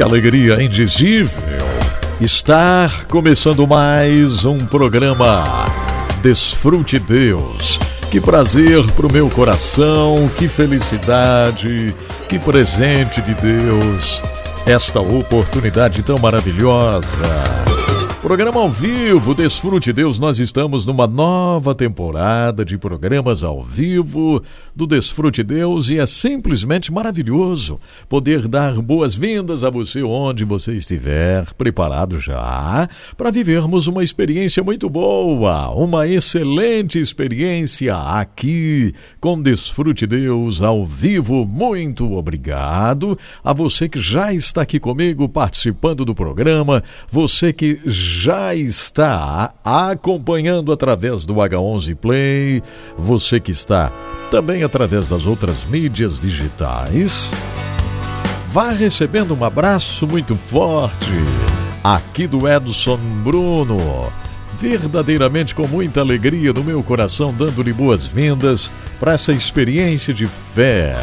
Que alegria indizível estar começando mais um programa Desfrute Deus. Que prazer para o meu coração, que felicidade, que presente de Deus, esta oportunidade tão maravilhosa. Programa ao vivo, Desfrute Deus, nós estamos numa nova temporada de programas ao vivo do Desfrute Deus e é simplesmente maravilhoso poder dar boas-vindas a você onde você estiver, preparado já para vivermos uma experiência muito boa, uma excelente experiência aqui com Desfrute Deus ao vivo. Muito obrigado a você que já está aqui comigo participando do programa, você que já está acompanhando através do H11 Play, você que está também através das outras mídias digitais. Vá recebendo um abraço muito forte aqui do Edson Bruno. Verdadeiramente com muita alegria no meu coração, dando-lhe boas-vindas para essa experiência de fé.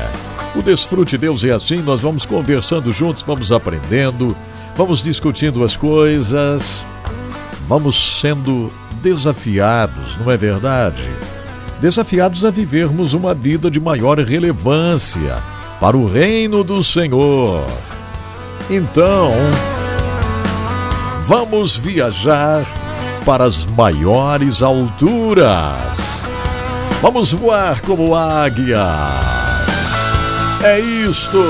O Desfrute Deus é assim, nós vamos conversando juntos, vamos aprendendo, vamos discutindo as coisas vamos sendo desafiados, não é verdade? Desafiados a vivermos uma vida de maior relevância para o reino do Senhor. Então, vamos viajar para as maiores alturas. Vamos voar como águias. É isto.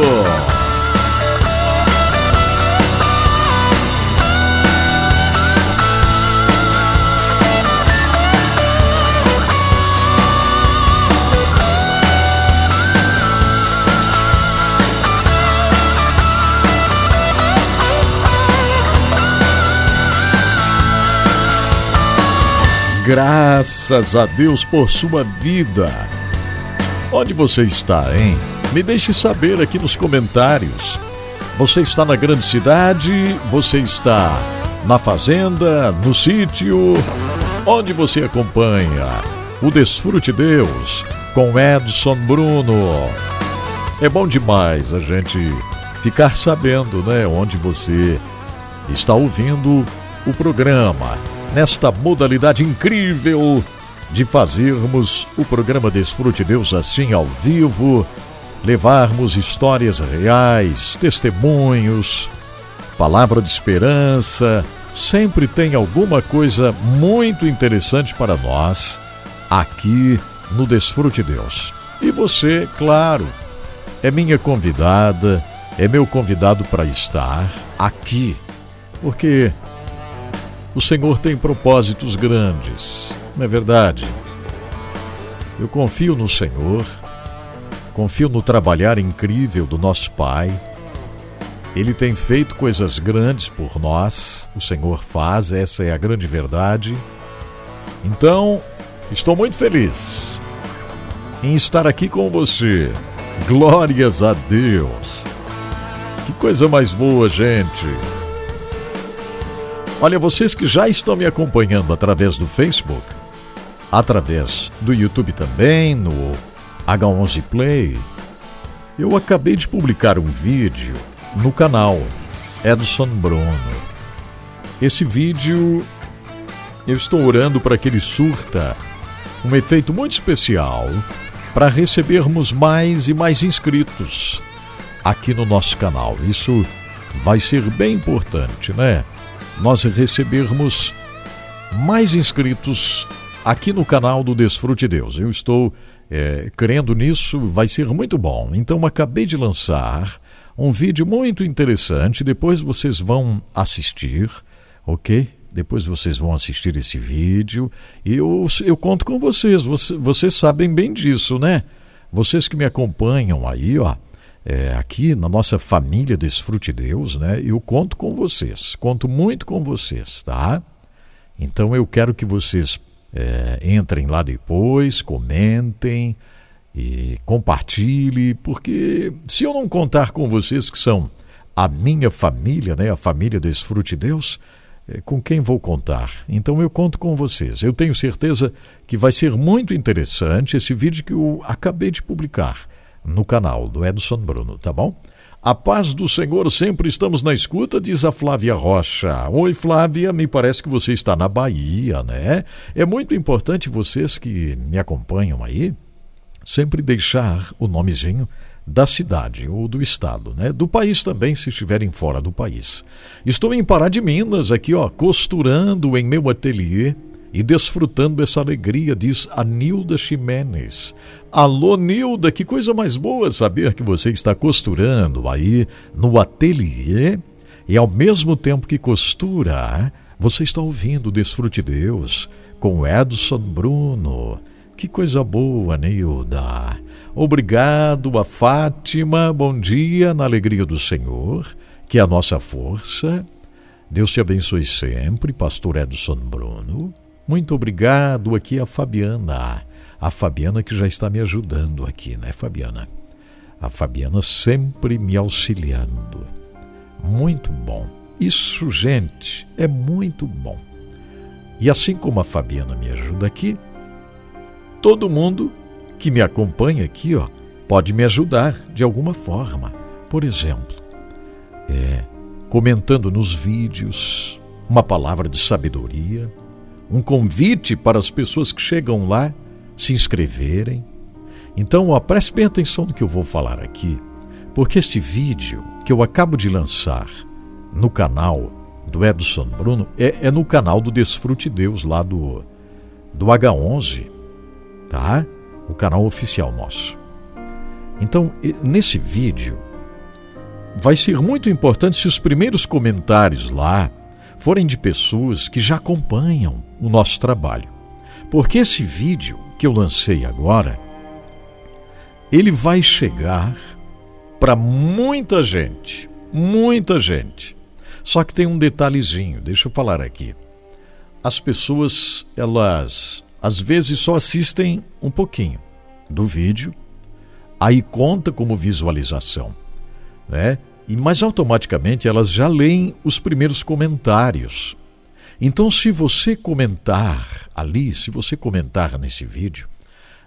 Graças a Deus por sua vida. Onde você está, hein? Me deixe saber aqui nos comentários. Você está na grande cidade? Você está na fazenda? No sítio? Onde você acompanha o Desfrute Deus com Edson Bruno? É bom demais a gente ficar sabendo, né, onde você está ouvindo o programa nesta modalidade incrível de fazermos o programa Desfrute Deus assim ao vivo, levarmos histórias reais, testemunhos, palavra de esperança. Sempre tem alguma coisa muito interessante para nós aqui no Desfrute Deus. E você, claro, é minha convidada, é meu convidado para estar aqui, porque o Senhor tem propósitos grandes, não é verdade? Eu confio no Senhor, confio no trabalhar incrível do nosso Pai. Ele tem feito coisas grandes por nós, o Senhor faz, essa é a grande verdade. Então, estou muito feliz em estar aqui com você. Glórias a Deus! Que coisa mais boa, gente! Olha, vocês que já estão me acompanhando através do Facebook, através do YouTube também, no H11 Play, eu acabei de publicar um vídeo no canal Edson Bruno. Esse vídeo eu estou orando para que ele surta um efeito muito especial para recebermos mais e mais inscritos aqui no nosso canal. Isso vai ser bem importante, né? Nós recebermos mais inscritos aqui no canal do Desfrute Deus. Eu estou é, crendo nisso, vai ser muito bom. Então, acabei de lançar um vídeo muito interessante, depois vocês vão assistir, ok? depois vocês vão assistir esse vídeo e eu, eu conto com vocês. vocês. Vocês sabem bem disso, né? Vocês que me acompanham aí, ó, é, aqui na nossa família Desfrute Deus, né? Eu conto com vocês, conto muito com vocês, tá? Então eu quero que vocês é, entrem lá depois, comentem e compartilhem, porque se eu não contar com vocês que são a minha família, né, a família Desfrute Deus, é, com quem vou contar? Então eu conto com vocês. Eu tenho certeza que vai ser muito interessante esse vídeo que eu acabei de publicar no canal do Edson Bruno, tá bom? A paz do Senhor, sempre estamos na escuta, diz a Flávia Rocha. Oi, Flávia, me parece que você está na Bahia, né? É muito importante vocês que me acompanham aí sempre deixar o nomezinho da cidade ou do estado, né? Do país também, se estiverem fora do país. Estou em Pará de Minas, aqui, ó, costurando em meu ateliê e desfrutando essa alegria, diz a Nilda Ximenes. Alô, Nilda, que coisa mais boa saber que você está costurando aí no ateliê e ao mesmo tempo que costura, você está ouvindo Desfrute Deus com Edson Bruno. Que coisa boa, Nilda. Obrigado a Fátima, bom dia na alegria do Senhor, que é a nossa força. Deus te abençoe sempre, Pastor Edson Bruno. Muito obrigado aqui a Fabiana. A Fabiana que já está me ajudando aqui, né, Fabiana? A Fabiana sempre me auxiliando. Muito bom. Isso, gente, é muito bom. E assim como a Fabiana me ajuda aqui, todo mundo que me acompanha aqui, ó, pode me ajudar de alguma forma. Por exemplo, é, comentando nos vídeos uma palavra de sabedoria, um convite para as pessoas que chegam lá se inscreverem. Então, ó, preste bem atenção no que eu vou falar aqui, porque este vídeo que eu acabo de lançar no canal do Edson Bruno é, é no canal do Desfrute Deus, lá do, do H11, tá? o canal oficial nosso. Então, nesse vídeo, vai ser muito importante se os primeiros comentários lá forem de pessoas que já acompanham o nosso trabalho. Porque esse vídeo que eu lancei agora, ele vai chegar para muita gente, muita gente. Só que tem um detalhezinho, deixa eu falar aqui. As pessoas, elas às vezes só assistem um pouquinho do vídeo, aí conta como visualização, né? E mas automaticamente elas já leem os primeiros comentários. Então, se você comentar ali, se você comentar nesse vídeo,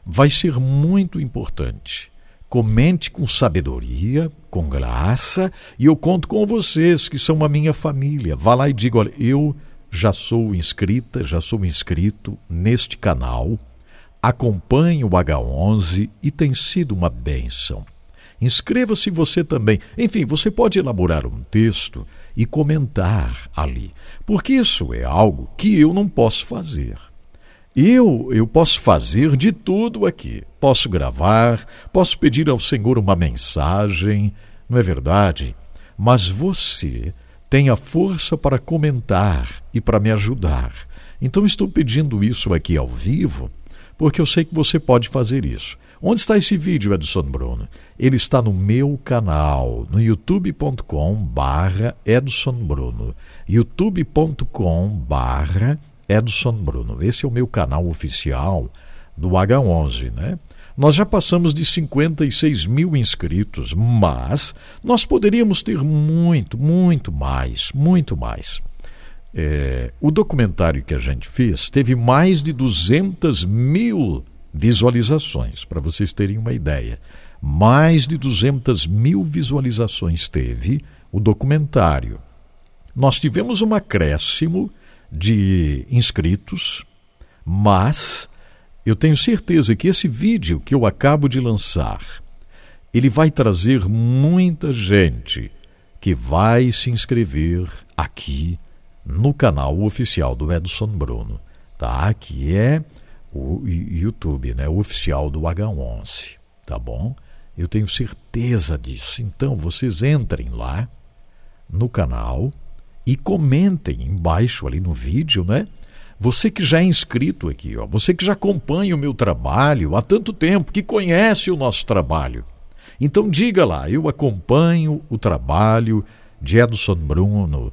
vai ser muito importante. Comente com sabedoria, com graça, e eu conto com vocês que são a minha família. Vá lá e diga: olha, eu já sou inscrita, já sou inscrito neste canal, acompanho o H11 e tem sido uma bênção. Inscreva-se você também. Enfim, você pode elaborar um texto e comentar ali, porque isso é algo que eu não posso fazer. Eu, eu posso fazer de tudo aqui. Posso gravar, posso pedir ao Senhor uma mensagem, não é verdade? Mas você tenha força para comentar e para me ajudar. Então estou pedindo isso aqui ao vivo, porque eu sei que você pode fazer isso. Onde está esse vídeo, Edson Bruno? Ele está no meu canal, no youtube.com barra Edson Bruno. youtube.com barra Edson Bruno. Esse é o meu canal oficial do H11, né? Nós já passamos de 56 mil inscritos, mas nós poderíamos ter muito, muito mais, muito mais. É, o documentário que a gente fez teve mais de 200 mil visualizações, para vocês terem uma ideia. Mais de 200 mil visualizações teve o documentário. Nós tivemos um acréscimo de inscritos, mas eu tenho certeza que esse vídeo que eu acabo de lançar, ele vai trazer muita gente que vai se inscrever aqui no canal oficial do Edson Bruno, tá? Que é o YouTube, né? Oficial do H11, tá bom? Eu tenho certeza disso. Então vocês entrem lá no canal e comentem embaixo ali no vídeo, né? Você que já é inscrito aqui, ó, você que já acompanha o meu trabalho há tanto tempo, que conhece o nosso trabalho. Então diga lá, eu acompanho o trabalho de Edson Bruno.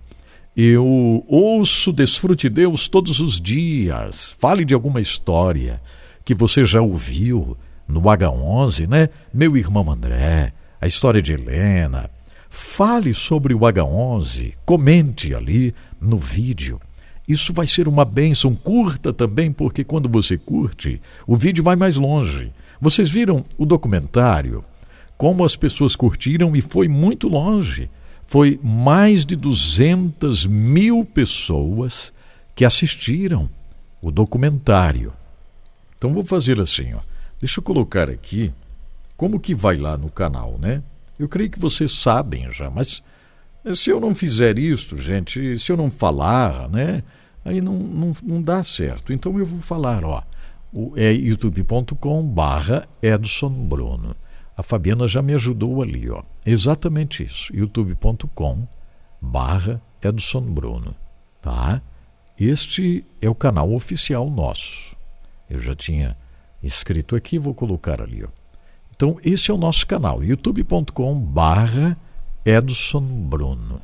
Eu ouço Desfrute Deus todos os dias. Fale de alguma história que você já ouviu no H11, né? Meu irmão André, a história de Helena. Fale sobre o H11, comente ali no vídeo. Isso vai ser uma bênção. Curta também, porque quando você curte, o vídeo vai mais longe. Vocês viram o documentário? Como as pessoas curtiram e foi muito longe. Foi mais de 200 mil pessoas que assistiram o documentário. Então vou fazer assim, ó. Deixa eu colocar aqui como que vai lá no canal, né? Eu creio que vocês sabem já, mas se eu não fizer isso, gente, se eu não falar, né? Aí não, não, não dá certo. Então eu vou falar, ó. É youtube.com barra Edson Bruno. A Fabiana já me ajudou ali, ó. Exatamente isso. youtube.com barra Edson Bruno. Tá? Este é o canal oficial nosso. Eu já tinha escrito aqui, vou colocar ali, ó. Então, esse é o nosso canal, youtube.com barra Edson Bruno.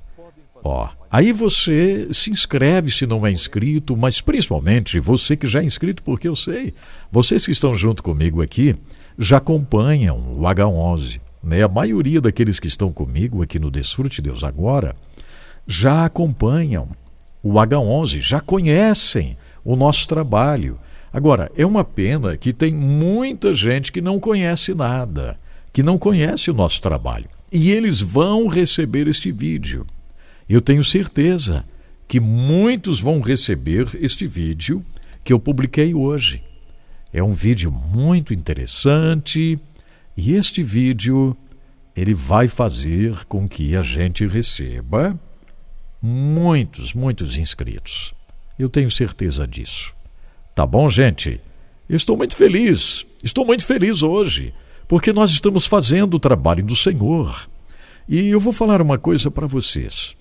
Ó, aí você se inscreve se não é inscrito, mas principalmente você que já é inscrito, porque eu sei, vocês que estão junto comigo aqui já acompanham o H11. Né? A maioria daqueles que estão comigo aqui no Desfrute Deus Agora já acompanham o H11, já conhecem o nosso trabalho. Agora, é uma pena que tem muita gente que não conhece nada, que não conhece o nosso trabalho. E eles vão receber este vídeo. Eu tenho certeza que muitos vão receber este vídeo que eu publiquei hoje. É um vídeo muito interessante e este vídeo ele vai fazer com que a gente receba muitos, muitos inscritos. Eu tenho certeza disso. Tá bom, gente? Estou muito feliz, estou muito feliz hoje, porque nós estamos fazendo o trabalho do Senhor. E eu vou falar uma coisa para vocês.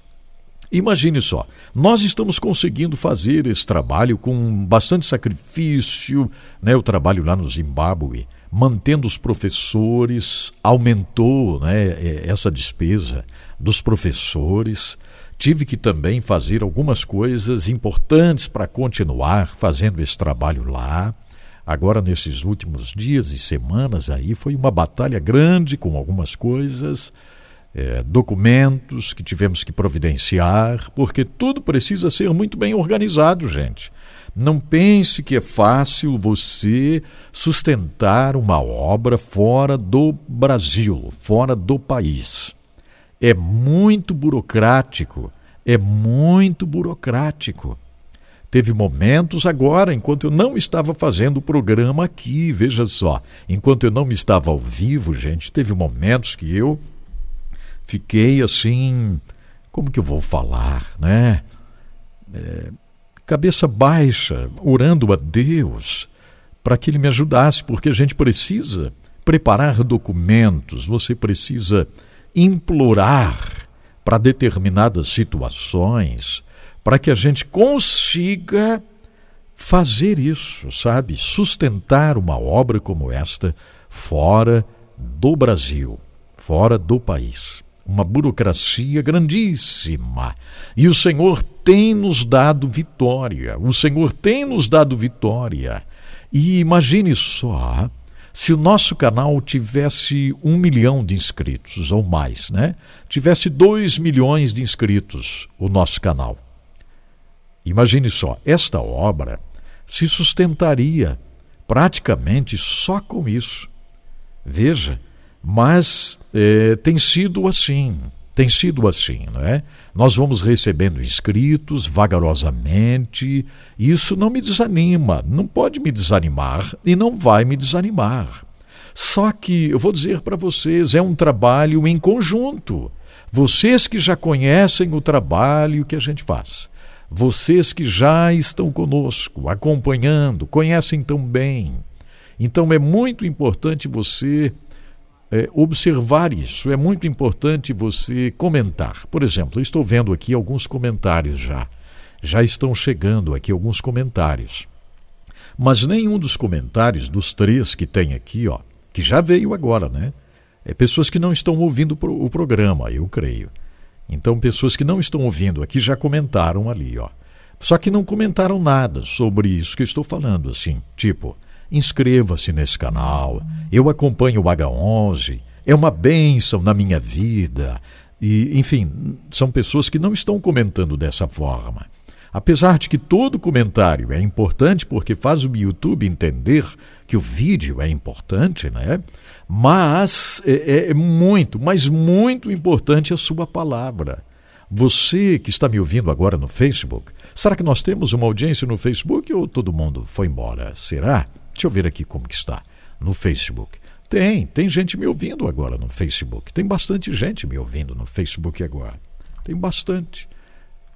Imagine só, nós estamos conseguindo fazer esse trabalho com bastante sacrifício, né, o trabalho lá no Zimbábue, mantendo os professores, aumentou né, essa despesa dos professores, Tive que também fazer algumas coisas importantes para continuar fazendo esse trabalho lá. Agora, nesses últimos dias e semanas aí, foi uma batalha grande com algumas coisas, é, documentos que tivemos que providenciar, porque tudo precisa ser muito bem organizado, gente. Não pense que é fácil você sustentar uma obra fora do Brasil, fora do país é muito burocrático, é muito burocrático. Teve momentos agora, enquanto eu não estava fazendo o programa aqui, veja só, enquanto eu não estava ao vivo, gente, teve momentos que eu fiquei assim, como que eu vou falar, né? É, cabeça baixa, orando a Deus para que Ele me ajudasse, porque a gente precisa preparar documentos, você precisa implorar para determinadas situações, para que a gente consiga fazer isso, sabe? Sustentar uma obra como esta fora do Brasil, fora do país. Uma burocracia grandíssima. E o Senhor tem nos dado vitória. O Senhor tem nos dado vitória. E imagine só se o nosso canal tivesse um milhão de inscritos ou mais, né? Tivesse dois milhões de inscritos, o nosso canal. Imagine só, esta obra se sustentaria praticamente só com isso. Veja, mas é, tem sido assim. Tem sido assim, não é? Nós vamos recebendo inscritos vagarosamente, e isso não me desanima, não pode me desanimar e não vai me desanimar. Só que eu vou dizer para vocês, é um trabalho em conjunto. Vocês que já conhecem o trabalho que a gente faz, vocês que já estão conosco, acompanhando, conhecem tão bem. Então é muito importante você é, observar isso. É muito importante você comentar. Por exemplo, estou vendo aqui alguns comentários já. Já estão chegando aqui alguns comentários. Mas nenhum dos comentários, dos três que tem aqui, ó, que já veio agora, né? É pessoas que não estão ouvindo o programa, eu creio. Então, pessoas que não estão ouvindo aqui já comentaram ali, ó. Só que não comentaram nada sobre isso que eu estou falando, assim, tipo, inscreva-se nesse canal, eu acompanho o H11, é uma bênção na minha vida. E, enfim, são pessoas que não estão comentando dessa forma. Apesar de que todo comentário é importante porque faz o YouTube entender que o vídeo é importante, né? Mas é, é, é muito, mas muito importante a sua palavra. Você que está me ouvindo agora no Facebook, será que nós temos uma audiência no Facebook ou todo mundo foi embora? Será? Deixa eu ver aqui como que está no Facebook. Tem, tem gente me ouvindo agora no Facebook. Tem bastante gente me ouvindo no Facebook agora. Tem bastante.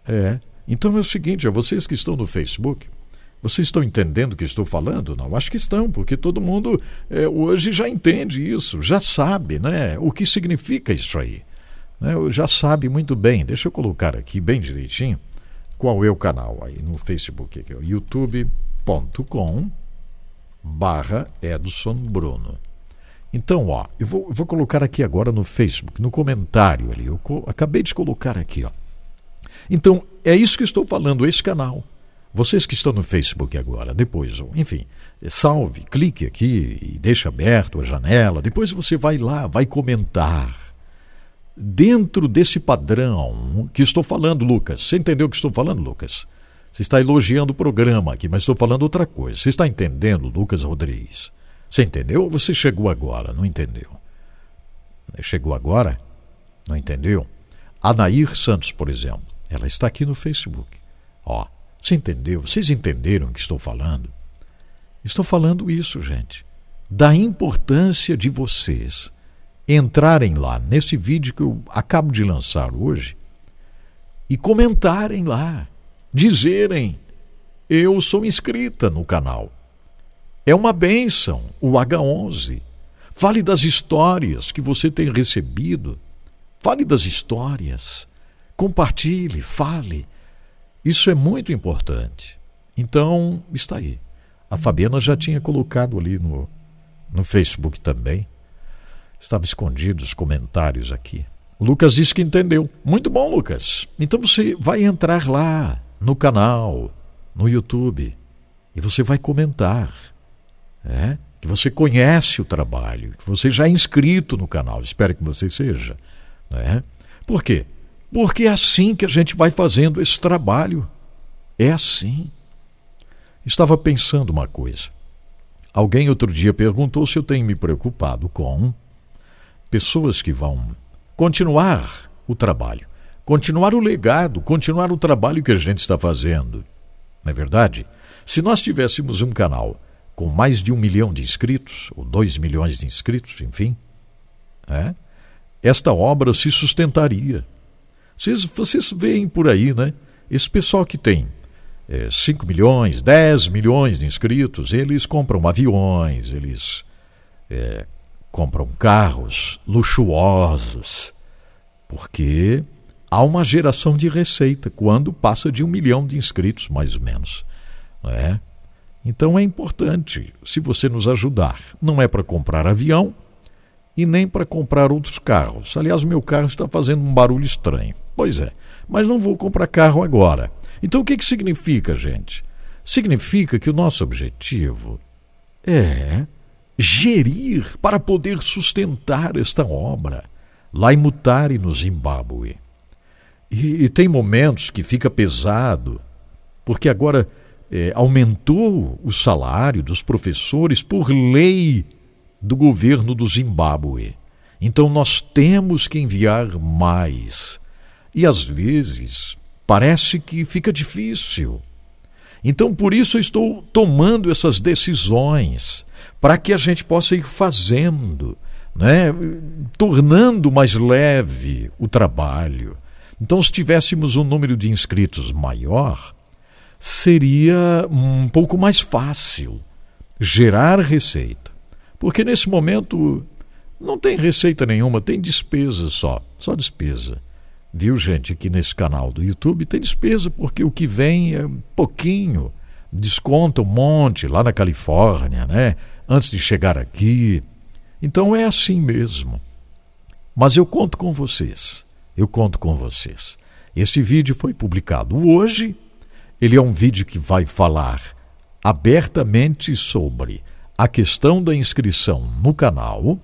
É. Então é o seguinte, é vocês que estão no Facebook, vocês estão entendendo o que estou falando? Não, acho que estão, porque todo mundo é, hoje já entende isso, já sabe né, o que significa isso aí. Né, já sabe muito bem. Deixa eu colocar aqui bem direitinho qual é o canal aí no Facebook, aqui, youtube.com barra Edson Bruno. Então, ó, eu vou, eu vou colocar aqui agora no Facebook, no comentário ali. Eu acabei de colocar aqui, ó. Então, é isso que estou falando, esse canal. Vocês que estão no Facebook agora, depois, enfim, salve, clique aqui e deixe aberto a janela. Depois você vai lá, vai comentar. Dentro desse padrão que estou falando, Lucas. Você entendeu o que estou falando, Lucas? Você está elogiando o programa aqui, mas estou falando outra coisa. Você está entendendo, Lucas Rodrigues? Você entendeu ou você chegou agora? Não entendeu? Chegou agora? Não entendeu? Anair Santos, por exemplo. Ela está aqui no Facebook. Ó, você entendeu? Vocês entenderam o que estou falando? Estou falando isso, gente. Da importância de vocês entrarem lá nesse vídeo que eu acabo de lançar hoje e comentarem lá, dizerem: Eu sou inscrita no canal. É uma bênção, o H11. Fale das histórias que você tem recebido. Fale das histórias. Compartilhe, fale. Isso é muito importante. Então, está aí. A Fabiana já tinha colocado ali no, no Facebook também. Estava escondido os comentários aqui. O Lucas disse que entendeu. Muito bom, Lucas. Então você vai entrar lá no canal, no YouTube, e você vai comentar. É? Que você conhece o trabalho, que você já é inscrito no canal. Espero que você seja. É? Por quê? Porque é assim que a gente vai fazendo esse trabalho. É assim. Estava pensando uma coisa. Alguém outro dia perguntou se eu tenho me preocupado com pessoas que vão continuar o trabalho, continuar o legado, continuar o trabalho que a gente está fazendo. Não é verdade? Se nós tivéssemos um canal com mais de um milhão de inscritos, ou dois milhões de inscritos, enfim, é, esta obra se sustentaria. Vocês, vocês veem por aí, né? Esse pessoal que tem é, 5 milhões, 10 milhões de inscritos, eles compram aviões, eles é, compram carros luxuosos, porque há uma geração de receita quando passa de um milhão de inscritos, mais ou menos. É? Então é importante, se você nos ajudar. Não é para comprar avião e nem para comprar outros carros. Aliás, meu carro está fazendo um barulho estranho. Pois é, mas não vou comprar carro agora. Então o que, que significa, gente? Significa que o nosso objetivo é gerir para poder sustentar esta obra lá em Mutare, no Zimbábue. E, e tem momentos que fica pesado, porque agora é, aumentou o salário dos professores por lei do governo do Zimbábue. Então nós temos que enviar mais. E às vezes parece que fica difícil. Então por isso eu estou tomando essas decisões, para que a gente possa ir fazendo, né? tornando mais leve o trabalho. Então, se tivéssemos um número de inscritos maior, seria um pouco mais fácil gerar receita. Porque nesse momento Não tem receita nenhuma, tem despesa só, só despesa. Viu, gente, aqui nesse canal do YouTube tem despesa porque o que vem é pouquinho. Desconta um monte lá na Califórnia, né? Antes de chegar aqui. Então é assim mesmo. Mas eu conto com vocês. Eu conto com vocês. Esse vídeo foi publicado hoje. Ele é um vídeo que vai falar abertamente sobre a questão da inscrição no canal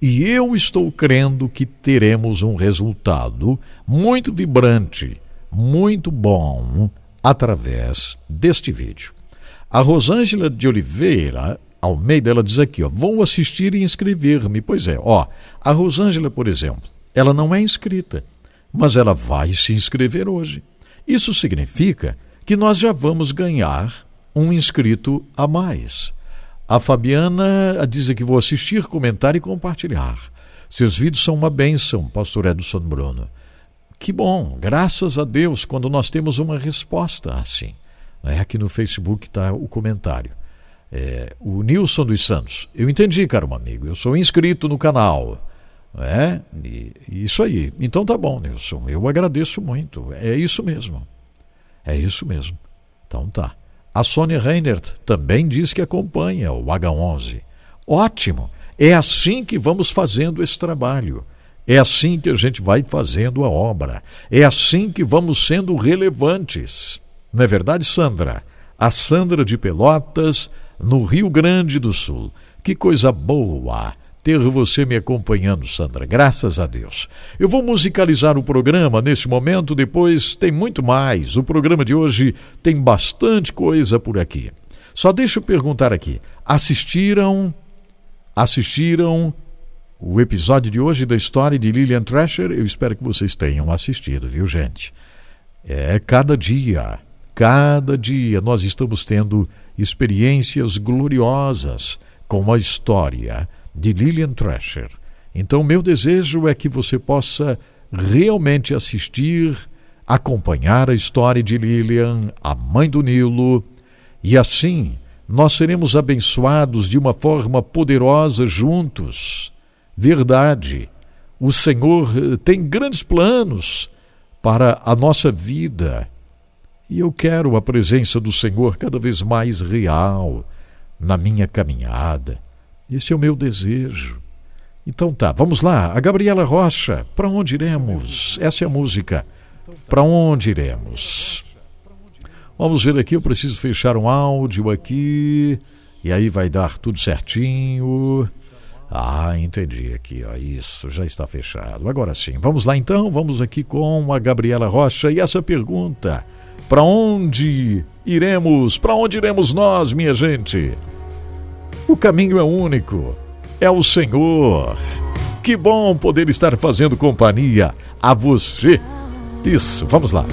e eu estou crendo que teremos um resultado muito vibrante, muito bom, através deste vídeo. A Rosângela de Oliveira Almeida, ela diz aqui, ó, vou assistir e inscrever-me. Pois é, ó, a Rosângela, por exemplo, ela não é inscrita, mas ela vai se inscrever hoje. Isso significa que nós já vamos ganhar um inscrito a mais. A Fabiana diz que vou assistir, comentar e compartilhar. Seus vídeos são uma bênção, pastor Edson Bruno. Que bom, graças a Deus, quando nós temos uma resposta assim. É, aqui no Facebook está o comentário. É, o Nilson dos Santos. Eu entendi, caro amigo. Eu sou inscrito no canal. É, e, isso aí. Então tá bom, Nilson. Eu agradeço muito. É isso mesmo. É isso mesmo. Então tá. A Sônia Reinert também diz que acompanha o H11. Ótimo! É assim que vamos fazendo esse trabalho. É assim que a gente vai fazendo a obra. É assim que vamos sendo relevantes. Não é verdade, Sandra? A Sandra de Pelotas, no Rio Grande do Sul. Que coisa boa! Ter você me acompanhando, Sandra. Graças a Deus. Eu vou musicalizar o programa nesse momento, depois tem muito mais. O programa de hoje tem bastante coisa por aqui. Só deixa eu perguntar aqui: assistiram assistiram o episódio de hoje da história de Lillian Thrasher? Eu espero que vocês tenham assistido, viu, gente? É cada dia, cada dia nós estamos tendo experiências gloriosas com a história de Lillian Thrasher. Então, meu desejo é que você possa realmente assistir, acompanhar a história de Lillian, a mãe do Nilo, e assim nós seremos abençoados de uma forma poderosa juntos. Verdade, o Senhor eh, tem grandes planos para a nossa vida. E eu quero a presença do Senhor cada vez mais real na minha caminhada. Esse é o meu desejo. Então tá, vamos lá. A Gabriela Rocha, para onde iremos? Essa é a música. Para onde iremos? Vamos ver aqui, eu preciso fechar um áudio aqui. E aí vai dar tudo certinho. Ah, entendi aqui, ó, isso já está fechado. Agora sim, vamos lá então, vamos aqui com a Gabriela Rocha e essa pergunta: para onde iremos? Para onde iremos nós, minha gente? O caminho é único, é o Senhor. Que bom poder estar fazendo companhia a você. Isso, vamos lá.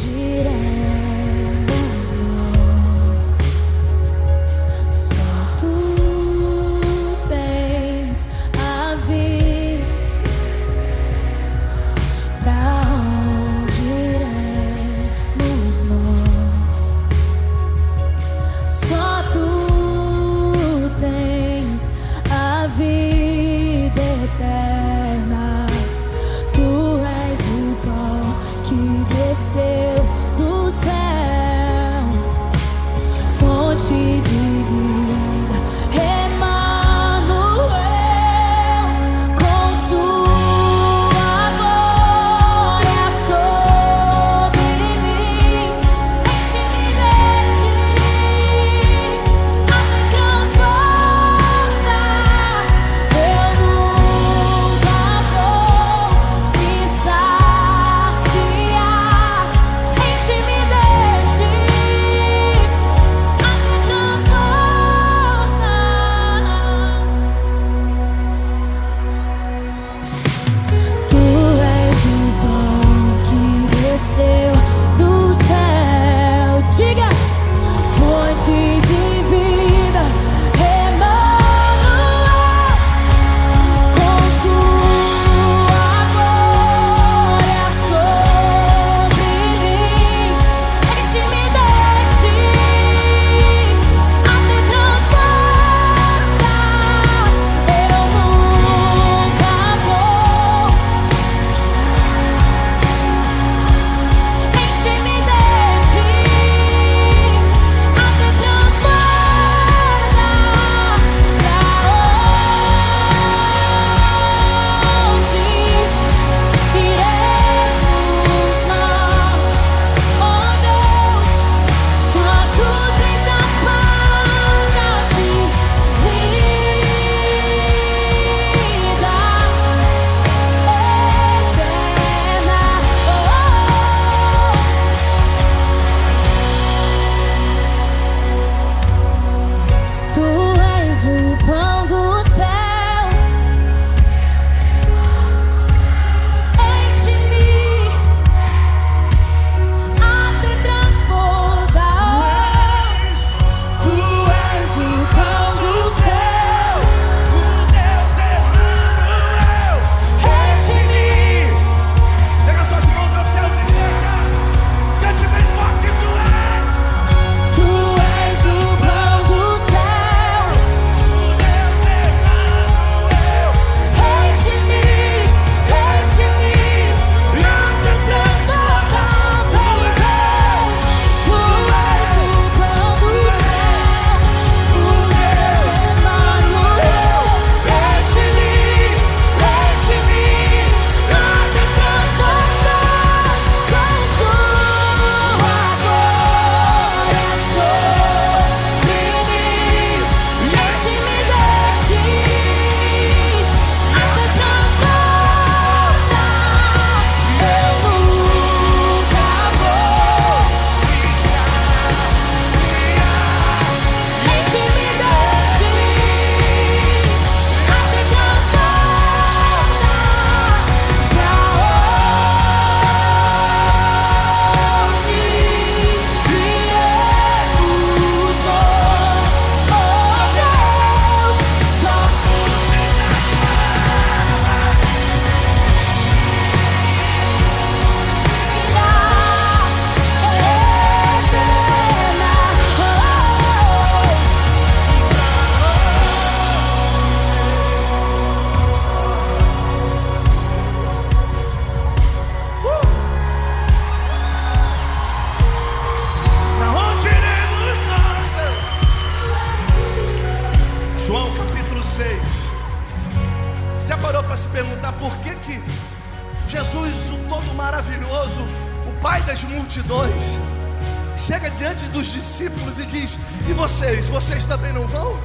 Multidões, chega diante dos discípulos e diz: E vocês, vocês também não vão?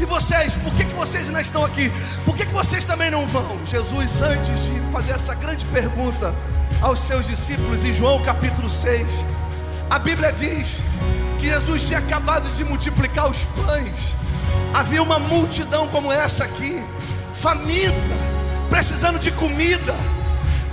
E vocês, por que, que vocês ainda estão aqui? Por que, que vocês também não vão? Jesus, antes de fazer essa grande pergunta aos seus discípulos, em João capítulo 6, a Bíblia diz que Jesus tinha acabado de multiplicar os pães. Havia uma multidão como essa aqui, faminta, precisando de comida,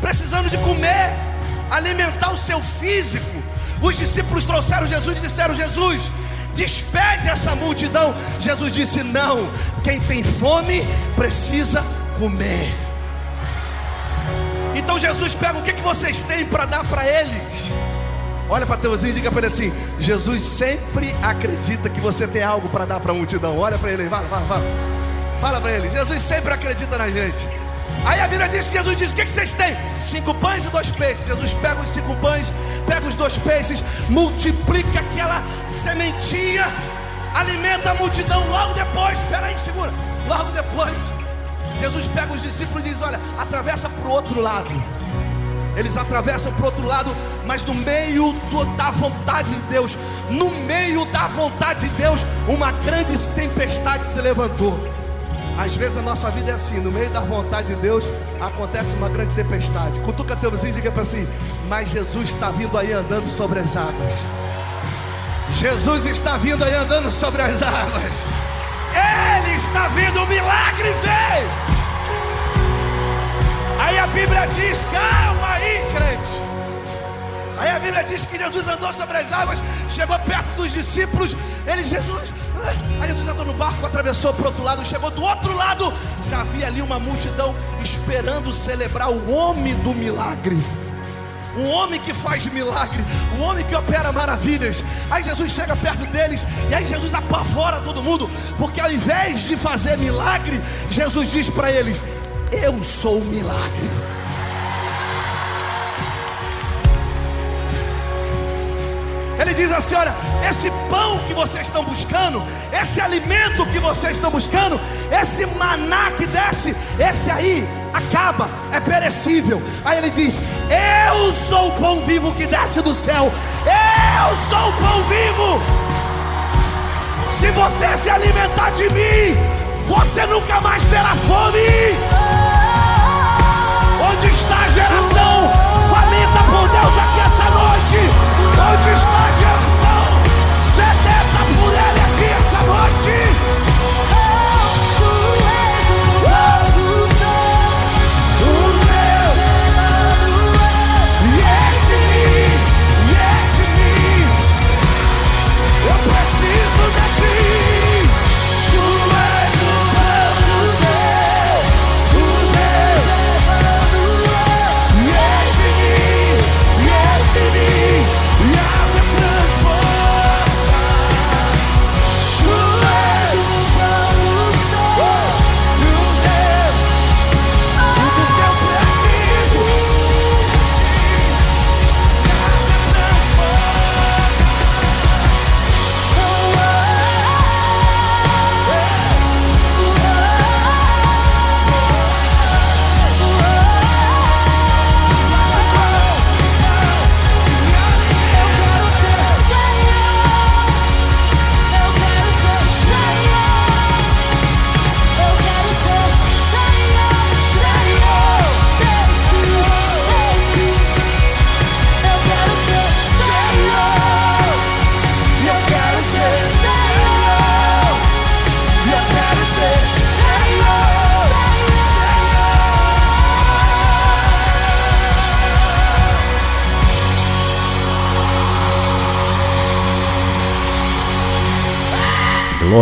precisando de comer, alimentar o seu físico. Os discípulos trouxeram Jesus e disseram: Jesus, despede essa multidão. Jesus disse: Não, quem tem fome precisa comer. Então Jesus pega o que, que vocês têm para dar para eles. Olha para teu vizinho e diga para ele assim: Jesus sempre acredita que você tem algo para dar para a multidão. Olha para ele, fala, fala, fala. Fala para ele: Jesus sempre acredita na gente. Aí a Bíblia diz que Jesus diz: O que, que vocês têm? Cinco pães e dois peixes. Jesus pega os cinco pães, pega os dois peixes, multiplica aquela sementinha, alimenta a multidão. Logo depois, espera aí, segura. Logo depois, Jesus pega os discípulos e diz: Olha, atravessa para o outro lado. Eles atravessam para o outro lado, mas no meio do, da vontade de Deus, no meio da vontade de Deus, uma grande tempestade se levantou. Às vezes a nossa vida é assim, no meio da vontade de Deus acontece uma grande tempestade. Cutuca teu vizinho e diga para assim: Mas Jesus está vindo aí andando sobre as águas. Jesus está vindo aí andando sobre as águas. Ele está vindo, o milagre veio. Aí a Bíblia diz: Calma aí, crente. Aí a Bíblia diz que Jesus andou sobre as águas, chegou perto dos discípulos. Ele, Jesus, Aí Jesus entrou no barco, atravessou para o outro lado, chegou do outro lado, já havia ali uma multidão esperando celebrar o homem do milagre. Um homem que faz milagre, um homem que opera maravilhas. Aí Jesus chega perto deles e aí Jesus apavora todo mundo, porque ao invés de fazer milagre, Jesus diz para eles: Eu sou o milagre. Ele diz assim: olha, esse pão que vocês estão buscando, esse alimento que vocês estão buscando, esse maná que desce, esse aí acaba, é perecível. Aí ele diz: Eu sou o pão vivo que desce do céu, eu sou o pão vivo. Se você se alimentar de mim, você nunca mais terá fome. Onde está a geração faminta por Deus aqui? Onde está a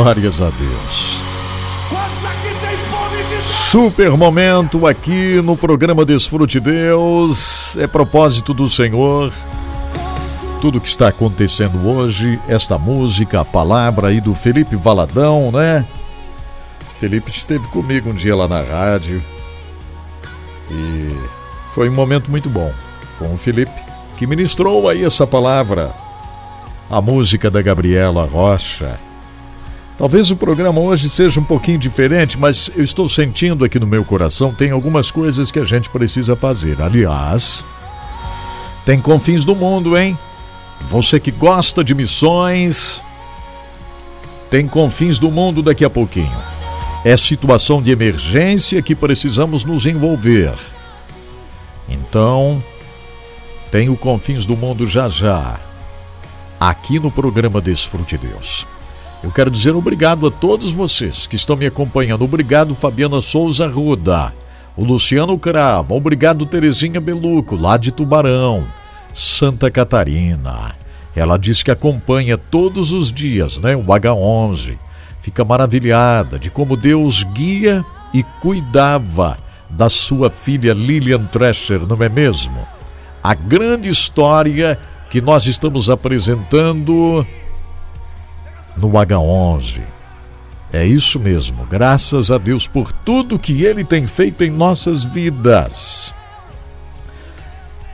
Glórias a Deus. Super momento aqui no programa Desfrute Deus. É propósito do Senhor. Tudo que está acontecendo hoje, esta música, a palavra aí do Felipe Valadão, né? Felipe esteve comigo um dia lá na rádio e foi um momento muito bom com o Felipe, que ministrou aí essa palavra, a música da Gabriela Rocha Talvez o programa hoje seja um pouquinho diferente, mas eu estou sentindo aqui no meu coração tem algumas coisas que a gente precisa fazer. Aliás, tem confins do mundo, hein? Você que gosta de missões, tem confins do mundo daqui a pouquinho. É situação de emergência que precisamos nos envolver. Então, tem o confins do mundo já já, aqui no programa Desfrute Deus. Eu quero dizer obrigado a todos vocês que estão me acompanhando. Obrigado, Fabiana Souza Ruda. O Luciano Cravo. Obrigado, Terezinha Beluco, lá de Tubarão, Santa Catarina. Ela diz que acompanha todos os dias, né? O H11. Fica maravilhada de como Deus guia e cuidava da sua filha Lilian Trescher, não é mesmo? A grande história que nós estamos apresentando no H11. É isso mesmo, graças a Deus por tudo que Ele tem feito em nossas vidas.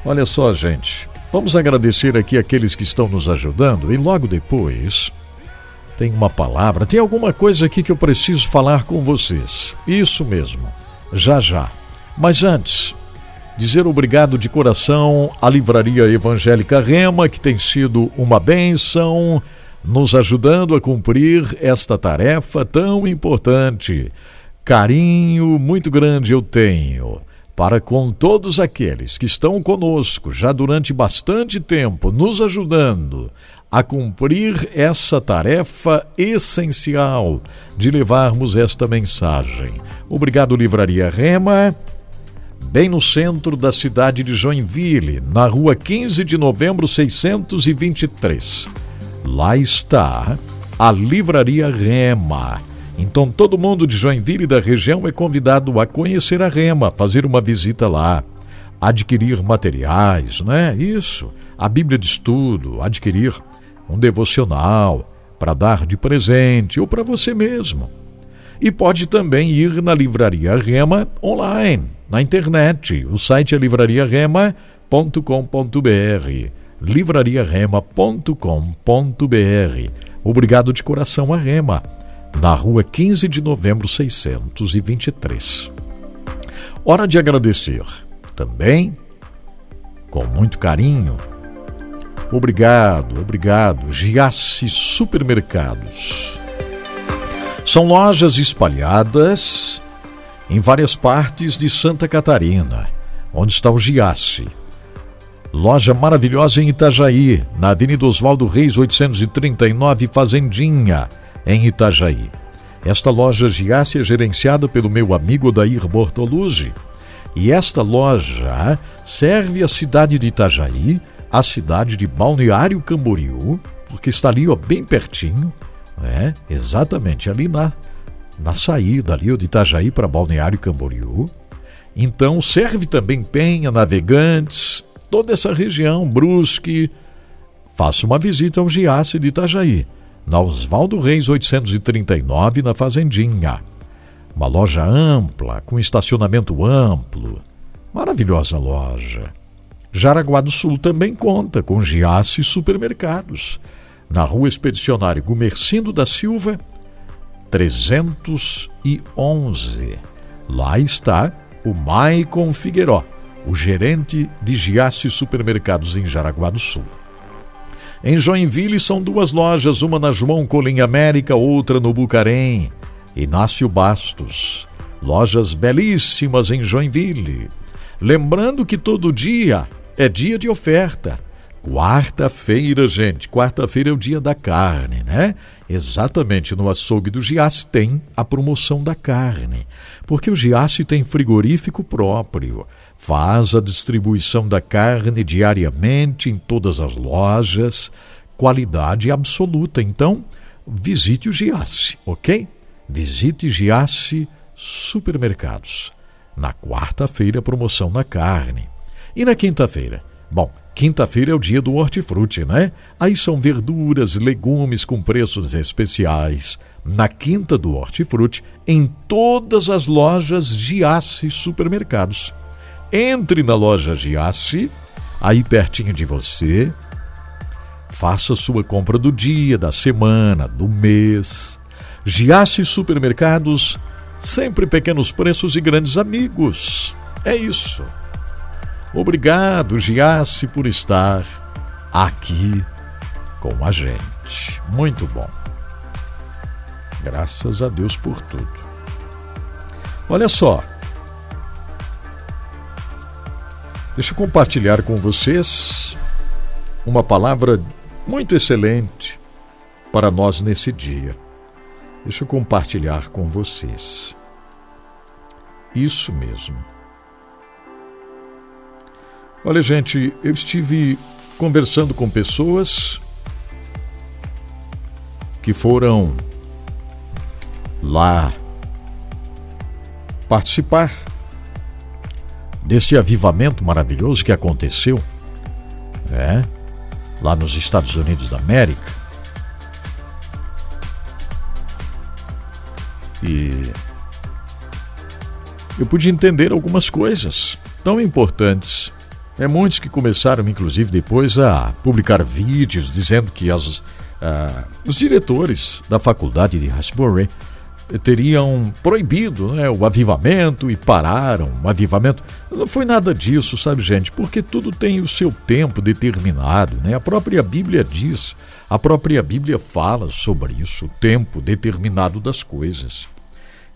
Olha só, gente, vamos agradecer aqui aqueles que estão nos ajudando e logo depois tem uma palavra, tem alguma coisa aqui que eu preciso falar com vocês. Isso mesmo, já já. Mas antes, dizer obrigado de coração à Livraria Evangélica Rema, que tem sido uma bênção nos ajudando a cumprir esta tarefa tão importante. Carinho muito grande eu tenho para com todos aqueles que estão conosco já durante bastante tempo, nos ajudando a cumprir essa tarefa essencial de levarmos esta mensagem. Obrigado, Livraria Rema. Bem no centro da cidade de Joinville, na rua 15 de novembro 623. Lá está a Livraria Rema. Então todo mundo de Joinville e da região é convidado a conhecer a Rema, fazer uma visita lá, adquirir materiais, né? Isso, a Bíblia de estudo, adquirir um devocional para dar de presente ou para você mesmo. E pode também ir na Livraria Rema online, na internet. O site é livrariarema.com.br livrariarema.com.br. Obrigado de coração a Rema, na rua 15 de novembro 623. Hora de agradecer também, com muito carinho. Obrigado, obrigado, Giasse Supermercados. São lojas espalhadas em várias partes de Santa Catarina, onde está o Giasse Loja maravilhosa em Itajaí, na Avenida Oswaldo Reis 839, Fazendinha, em Itajaí. Esta loja Giasse é gerenciada pelo meu amigo Dair Bortoluzzi. E esta loja serve a cidade de Itajaí, a cidade de Balneário Camboriú, porque está ali ó, bem pertinho, né? exatamente ali na, na saída ali, de Itajaí para Balneário Camboriú. Então serve também Penha, Navegantes, toda essa região, Brusque. Faça uma visita ao Giasse de Itajaí, na Oswaldo Reis 839, na Fazendinha. Uma loja ampla, com estacionamento amplo. Maravilhosa loja. Jaraguá do Sul também conta com Giasse Supermercados, na Rua Expedicionário Gumercindo da Silva, 311. Lá está o Maicon Figueiró o gerente de Giasse Supermercados em Jaraguá do Sul. Em Joinville são duas lojas, uma na João Colim América, outra no Bucarém. Inácio Bastos. Lojas belíssimas em Joinville. Lembrando que todo dia é dia de oferta. Quarta-feira, gente, quarta-feira é o dia da carne, né? Exatamente no açougue do Giasse tem a promoção da carne, porque o Giasse tem frigorífico próprio faz a distribuição da carne diariamente em todas as lojas, qualidade absoluta. Então, visite o Giasse, ok? Visite Giasse Supermercados. Na quarta-feira, promoção na carne. E na quinta-feira? Bom, quinta-feira é o dia do hortifruti, né? Aí são verduras, legumes com preços especiais. Na quinta do hortifruti, em todas as lojas Giasse Supermercados. Entre na loja Giasse, aí pertinho de você, faça sua compra do dia, da semana, do mês. Giasse Supermercados, sempre pequenos preços e grandes amigos. É isso. Obrigado, Giasse, por estar aqui com a gente. Muito bom. Graças a Deus por tudo. Olha só. Deixa eu compartilhar com vocês uma palavra muito excelente para nós nesse dia. Deixa eu compartilhar com vocês. Isso mesmo. Olha, gente, eu estive conversando com pessoas que foram lá participar desse avivamento maravilhoso que aconteceu, é, lá nos Estados Unidos da América. E eu pude entender algumas coisas tão importantes. É muitos que começaram, inclusive, depois a publicar vídeos dizendo que as, uh, os diretores da faculdade de Hasbury teriam proibido né, o avivamento e pararam o avivamento. Não foi nada disso, sabe, gente? Porque tudo tem o seu tempo determinado. Né? A própria Bíblia diz, a própria Bíblia fala sobre isso, o tempo determinado das coisas.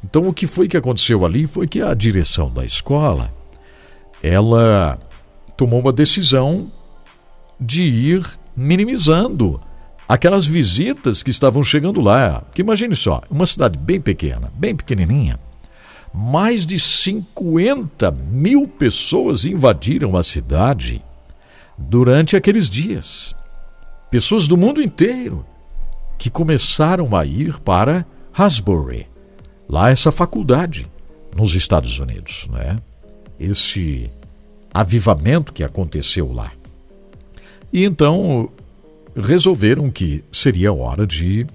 Então, o que foi que aconteceu ali foi que a direção da escola ela tomou uma decisão de ir minimizando aquelas visitas que estavam chegando lá. Que imagine só, uma cidade bem pequena, bem pequenininha, mais de 50 mil pessoas invadiram a cidade durante aqueles dias. Pessoas do mundo inteiro que começaram a ir para Hasbury, lá essa faculdade nos Estados Unidos, né? Esse avivamento que aconteceu lá. E então resolveram que seria hora de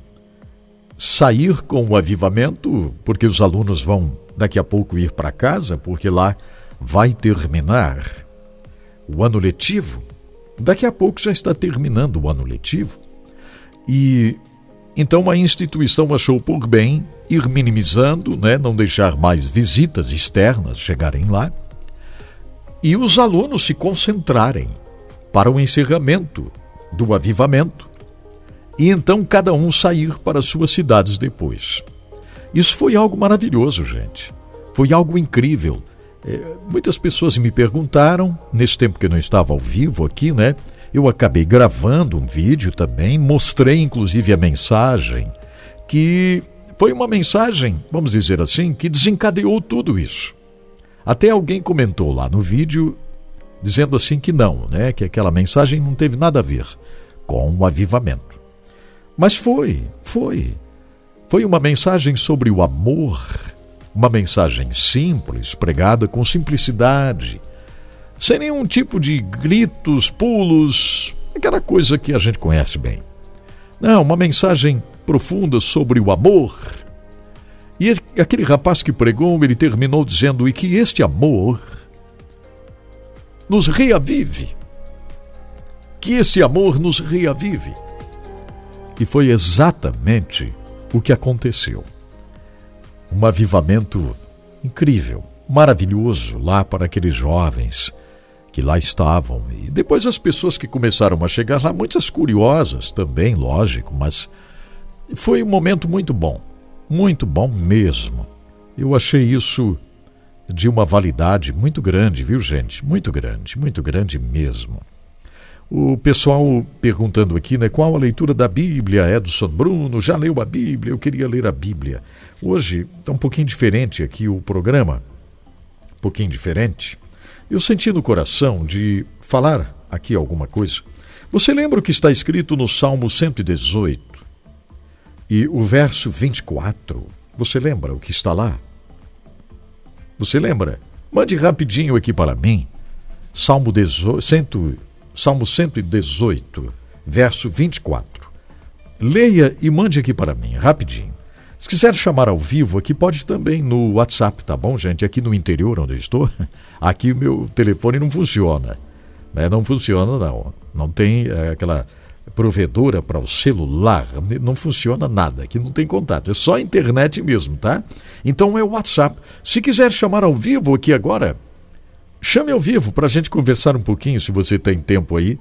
sair com o avivamento, porque os alunos vão daqui a pouco ir para casa, porque lá vai terminar o ano letivo. Daqui a pouco já está terminando o ano letivo. E então a instituição achou por bem ir minimizando, né, não deixar mais visitas externas chegarem lá, e os alunos se concentrarem para o encerramento do avivamento, e então cada um sair para suas cidades depois. Isso foi algo maravilhoso, gente. Foi algo incrível. É, muitas pessoas me perguntaram, nesse tempo que eu não estava ao vivo aqui, né? Eu acabei gravando um vídeo também, mostrei inclusive a mensagem, que foi uma mensagem, vamos dizer assim, que desencadeou tudo isso. Até alguém comentou lá no vídeo dizendo assim que não, né, que aquela mensagem não teve nada a ver com o avivamento. Mas foi, foi. Foi uma mensagem sobre o amor, uma mensagem simples, pregada com simplicidade, sem nenhum tipo de gritos, pulos, aquela coisa que a gente conhece bem. Não, uma mensagem profunda sobre o amor. E aquele rapaz que pregou, ele terminou dizendo: e que este amor nos reavive. Que esse amor nos reavive. E foi exatamente o que aconteceu. Um avivamento incrível, maravilhoso lá para aqueles jovens que lá estavam. E depois as pessoas que começaram a chegar lá, muitas curiosas também, lógico, mas foi um momento muito bom. Muito bom mesmo. Eu achei isso de uma validade muito grande, viu, gente? Muito grande, muito grande mesmo. O pessoal perguntando aqui, né, qual a leitura da Bíblia? Edson Bruno, já leu a Bíblia? Eu queria ler a Bíblia. Hoje está um pouquinho diferente aqui o programa, um pouquinho diferente. Eu senti no coração de falar aqui alguma coisa. Você lembra o que está escrito no Salmo 118 e o verso 24? Você lembra o que está lá? Você lembra? Mande rapidinho aqui para mim. Salmo, 18, Salmo 118, verso 24. Leia e mande aqui para mim, rapidinho. Se quiser chamar ao vivo aqui, pode também no WhatsApp, tá bom, gente? Aqui no interior onde eu estou, aqui o meu telefone não funciona. Né? Não funciona, não. Não tem é, aquela provedora para o celular, não funciona nada, aqui não tem contato, é só internet mesmo, tá? Então é o WhatsApp. Se quiser chamar ao vivo aqui agora, chame ao vivo para a gente conversar um pouquinho, se você tem tempo aí,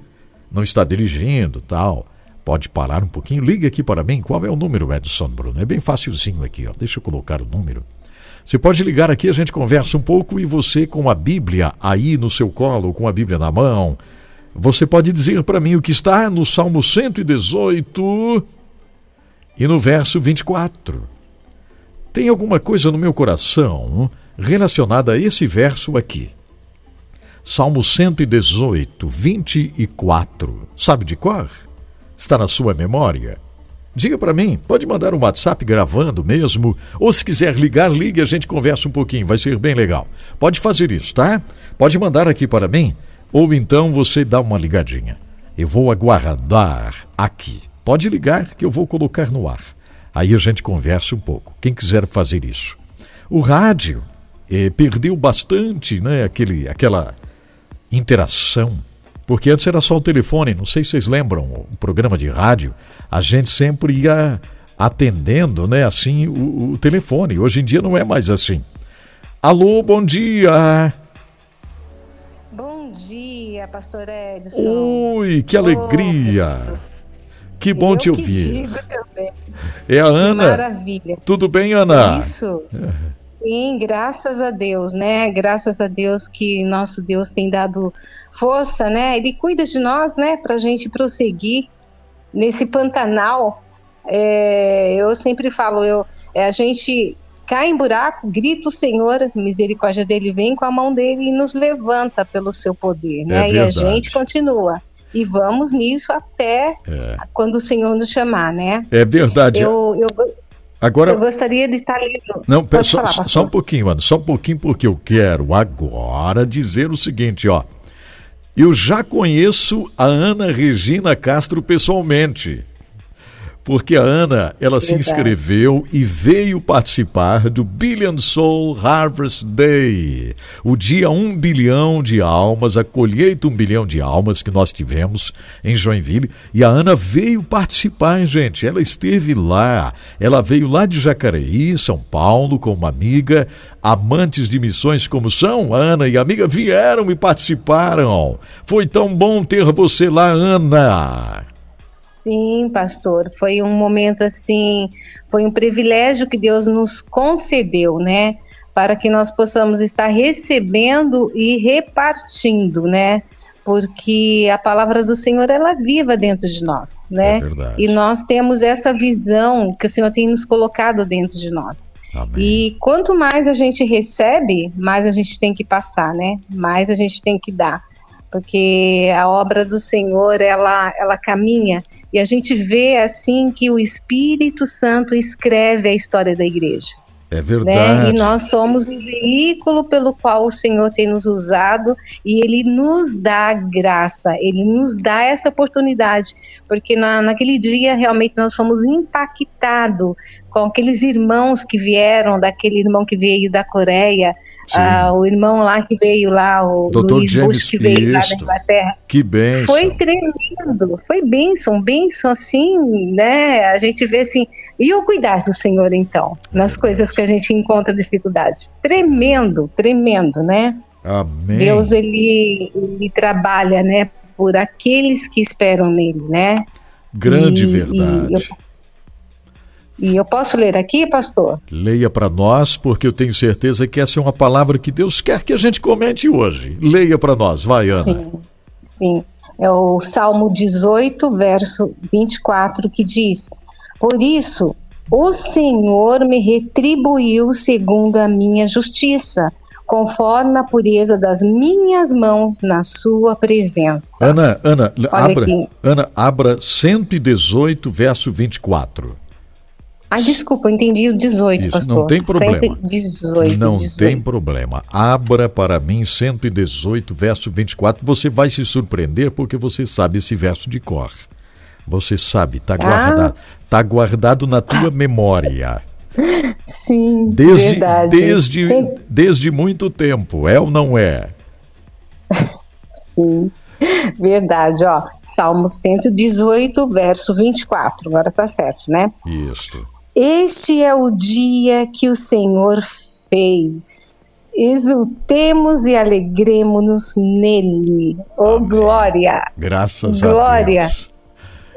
não está dirigindo tal. Pode parar um pouquinho, liga aqui para mim. Qual é o número, Edson Bruno? É bem facilzinho aqui, ó. Deixa eu colocar o número. Você pode ligar aqui, a gente conversa um pouco e você com a Bíblia aí no seu colo, com a Bíblia na mão, você pode dizer para mim o que está no Salmo 118 e no verso 24. Tem alguma coisa no meu coração relacionada a esse verso aqui. Salmo 118, 24. Sabe de cor? Está na sua memória? Diga para mim, pode mandar um WhatsApp gravando mesmo, ou se quiser ligar, ligue a gente conversa um pouquinho, vai ser bem legal. Pode fazer isso, tá? Pode mandar aqui para mim, ou então você dá uma ligadinha. Eu vou aguardar aqui. Pode ligar que eu vou colocar no ar. Aí a gente conversa um pouco. Quem quiser fazer isso. O rádio eh, perdeu bastante, né? Aquele, aquela interação porque antes era só o telefone, não sei se vocês lembram, o programa de rádio, a gente sempre ia atendendo, né, assim, o, o telefone. Hoje em dia não é mais assim. Alô, bom dia. Dia, pastor Edson. Ui, que alegria. Oh, que bom Eu te ouvir. É a Ana. Maravilha. Tudo bem, Ana? Isso. Sim, graças a Deus, né? Graças a Deus que nosso Deus tem dado força, né? Ele cuida de nós, né? Para a gente prosseguir nesse Pantanal. É, eu sempre falo, eu, é, a gente cai em buraco, grita o Senhor, misericórdia dele vem com a mão dele e nos levanta pelo seu poder, né? É e a gente continua. E vamos nisso até É. quando o Senhor nos chamar, né? É verdade. Eu, eu, Agora, eu gostaria de estar lendo. Não, Pode só, falar, só um pouquinho, mano. Só um pouquinho, porque eu quero agora dizer o seguinte, ó. Eu já conheço a Ana Regina Castro pessoalmente. Porque a Ana, ela se Verdade. inscreveu e veio participar do Billion Soul Harvest Day. O dia 1 bilhão de almas, a colheita 1 bilhão de almas que nós tivemos em Joinville. E a Ana veio participar, hein, gente. Ela esteve lá. Ela veio lá de Jacareí, São Paulo, com uma amiga. Amantes de missões como são, a Ana e a amiga vieram e participaram. Foi tão bom ter você lá, Ana. Sim, pastor, foi um momento assim, foi um privilégio que Deus nos concedeu, né? Para que nós possamos estar recebendo e repartindo, né? Porque a palavra do Senhor ela é viva dentro de nós, né? É verdade. E nós temos essa visão que o Senhor tem nos colocado dentro de nós. Amém. E quanto mais a gente recebe, mais a gente tem que passar, né? Mais a gente tem que dar. Porque a obra do Senhor, ela, ela caminha e a gente vê assim que o Espírito Santo escreve a história da igreja. É Né? verdade. E nós somos o veículo pelo qual o Senhor tem nos usado e Ele nos dá graça, Ele nos dá essa oportunidade, porque na, naquele dia realmente nós fomos impactados com aqueles irmãos que vieram, daquele irmão que veio da Coreia, ah, o irmão lá que veio lá, o Dr. Luiz James Bush que veio lá da. Inglaterra. Que bênção. Foi tremendo, foi bênção, bênção assim, né? A gente vê assim, e o cuidar do Senhor então, nas coisas que a gente encontra dificuldade. Tremendo, tremendo, né? Amém. Deus ele, ele trabalha, né, por aqueles que esperam nele, né? Grande E- e verdade. eu- E eu posso ler aqui, pastor? Leia para nós, porque eu tenho certeza que essa é uma palavra que Deus quer que a gente comente hoje. Leia para nós, vai, Ana. Sim, sim. É o Salmo 18, verso 24, que diz: Por isso, o Senhor me retribuiu segundo a minha justiça, conforme a pureza das minhas mãos na sua presença. Ana, Ana, abra, aqui. Ana, abra 118, verso 24. Ah, desculpa, eu entendi o 18, Isso, pastor. não tem problema. 118, Não 18. tem problema. Abra para mim 118, verso 24. Você vai se surpreender porque você sabe esse verso de cor. Você sabe, está guardado, tá guardado na tua memória. Sim, Desde, verdade. desde, Sim, desde muito tempo, é ou não é? sim. Verdade, ó. Salmo 118, verso 24. Agora tá certo, né? Isso. Este é o dia que o Senhor fez. Exultemos e alegremos-nos nele. Oh, Amém. glória! Graças glória. a Deus.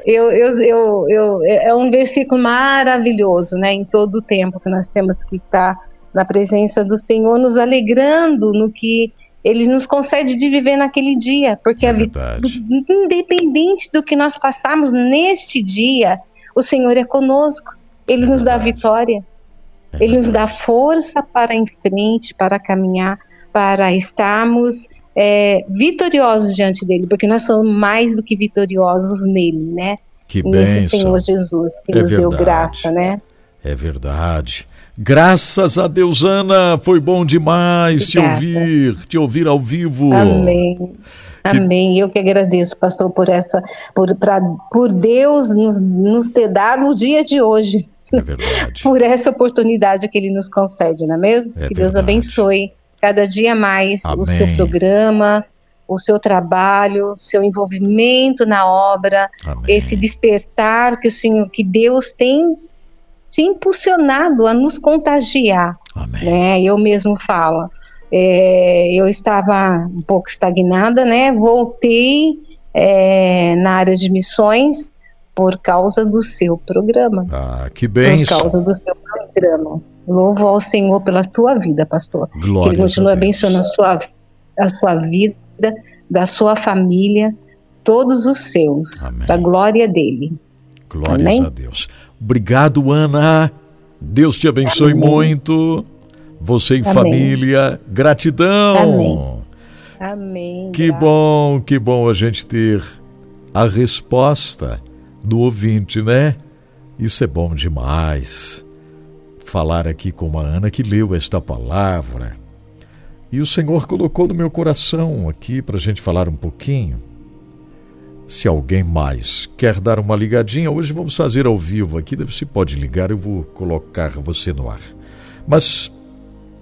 Eu, eu, eu, eu, é um versículo maravilhoso, né? Em todo o tempo que nós temos que estar na presença do Senhor, nos alegrando no que Ele nos concede de viver naquele dia, porque é independente do que nós passarmos neste dia, o Senhor é conosco. Ele é nos dá vitória. É Ele nos dá força para em frente, para caminhar, para estarmos é, vitoriosos diante dele, porque nós somos mais do que vitoriosos nele, né? Que Nesse Senhor Jesus que é nos verdade. deu graça, né? É verdade. Graças a Deus, Ana, foi bom demais Obrigada. te ouvir, te ouvir ao vivo. Amém. Que... Amém. Eu que agradeço, pastor, por essa, por, pra, por Deus nos, nos ter dado o dia de hoje. É verdade. por essa oportunidade que Ele nos concede, não é mesmo? É que Deus abençoe cada dia mais Amém. o seu programa, o seu trabalho, seu envolvimento na obra, Amém. esse despertar que o Senhor, que Deus tem se impulsionado a nos contagiar. Amém. Né? Eu mesmo falo. É, eu estava um pouco estagnada, né? Voltei é, na área de missões por causa do seu programa. Ah, que bem. Por causa do seu programa. Louvo ao Senhor pela tua vida, pastor. Glória que Ele continue abençoando a sua, a sua vida, da sua família, todos os seus, para a glória dele. Glórias Amém? a Deus. Obrigado, Ana. Deus te abençoe Amém. muito. Você e Amém. família. Gratidão. Amém. Amém. Que bom, que bom a gente ter a resposta do ouvinte, né? Isso é bom demais falar aqui com a Ana que leu esta palavra. E o Senhor colocou no meu coração aqui para a gente falar um pouquinho. Se alguém mais quer dar uma ligadinha, hoje vamos fazer ao vivo aqui. Você pode ligar, eu vou colocar você no ar. Mas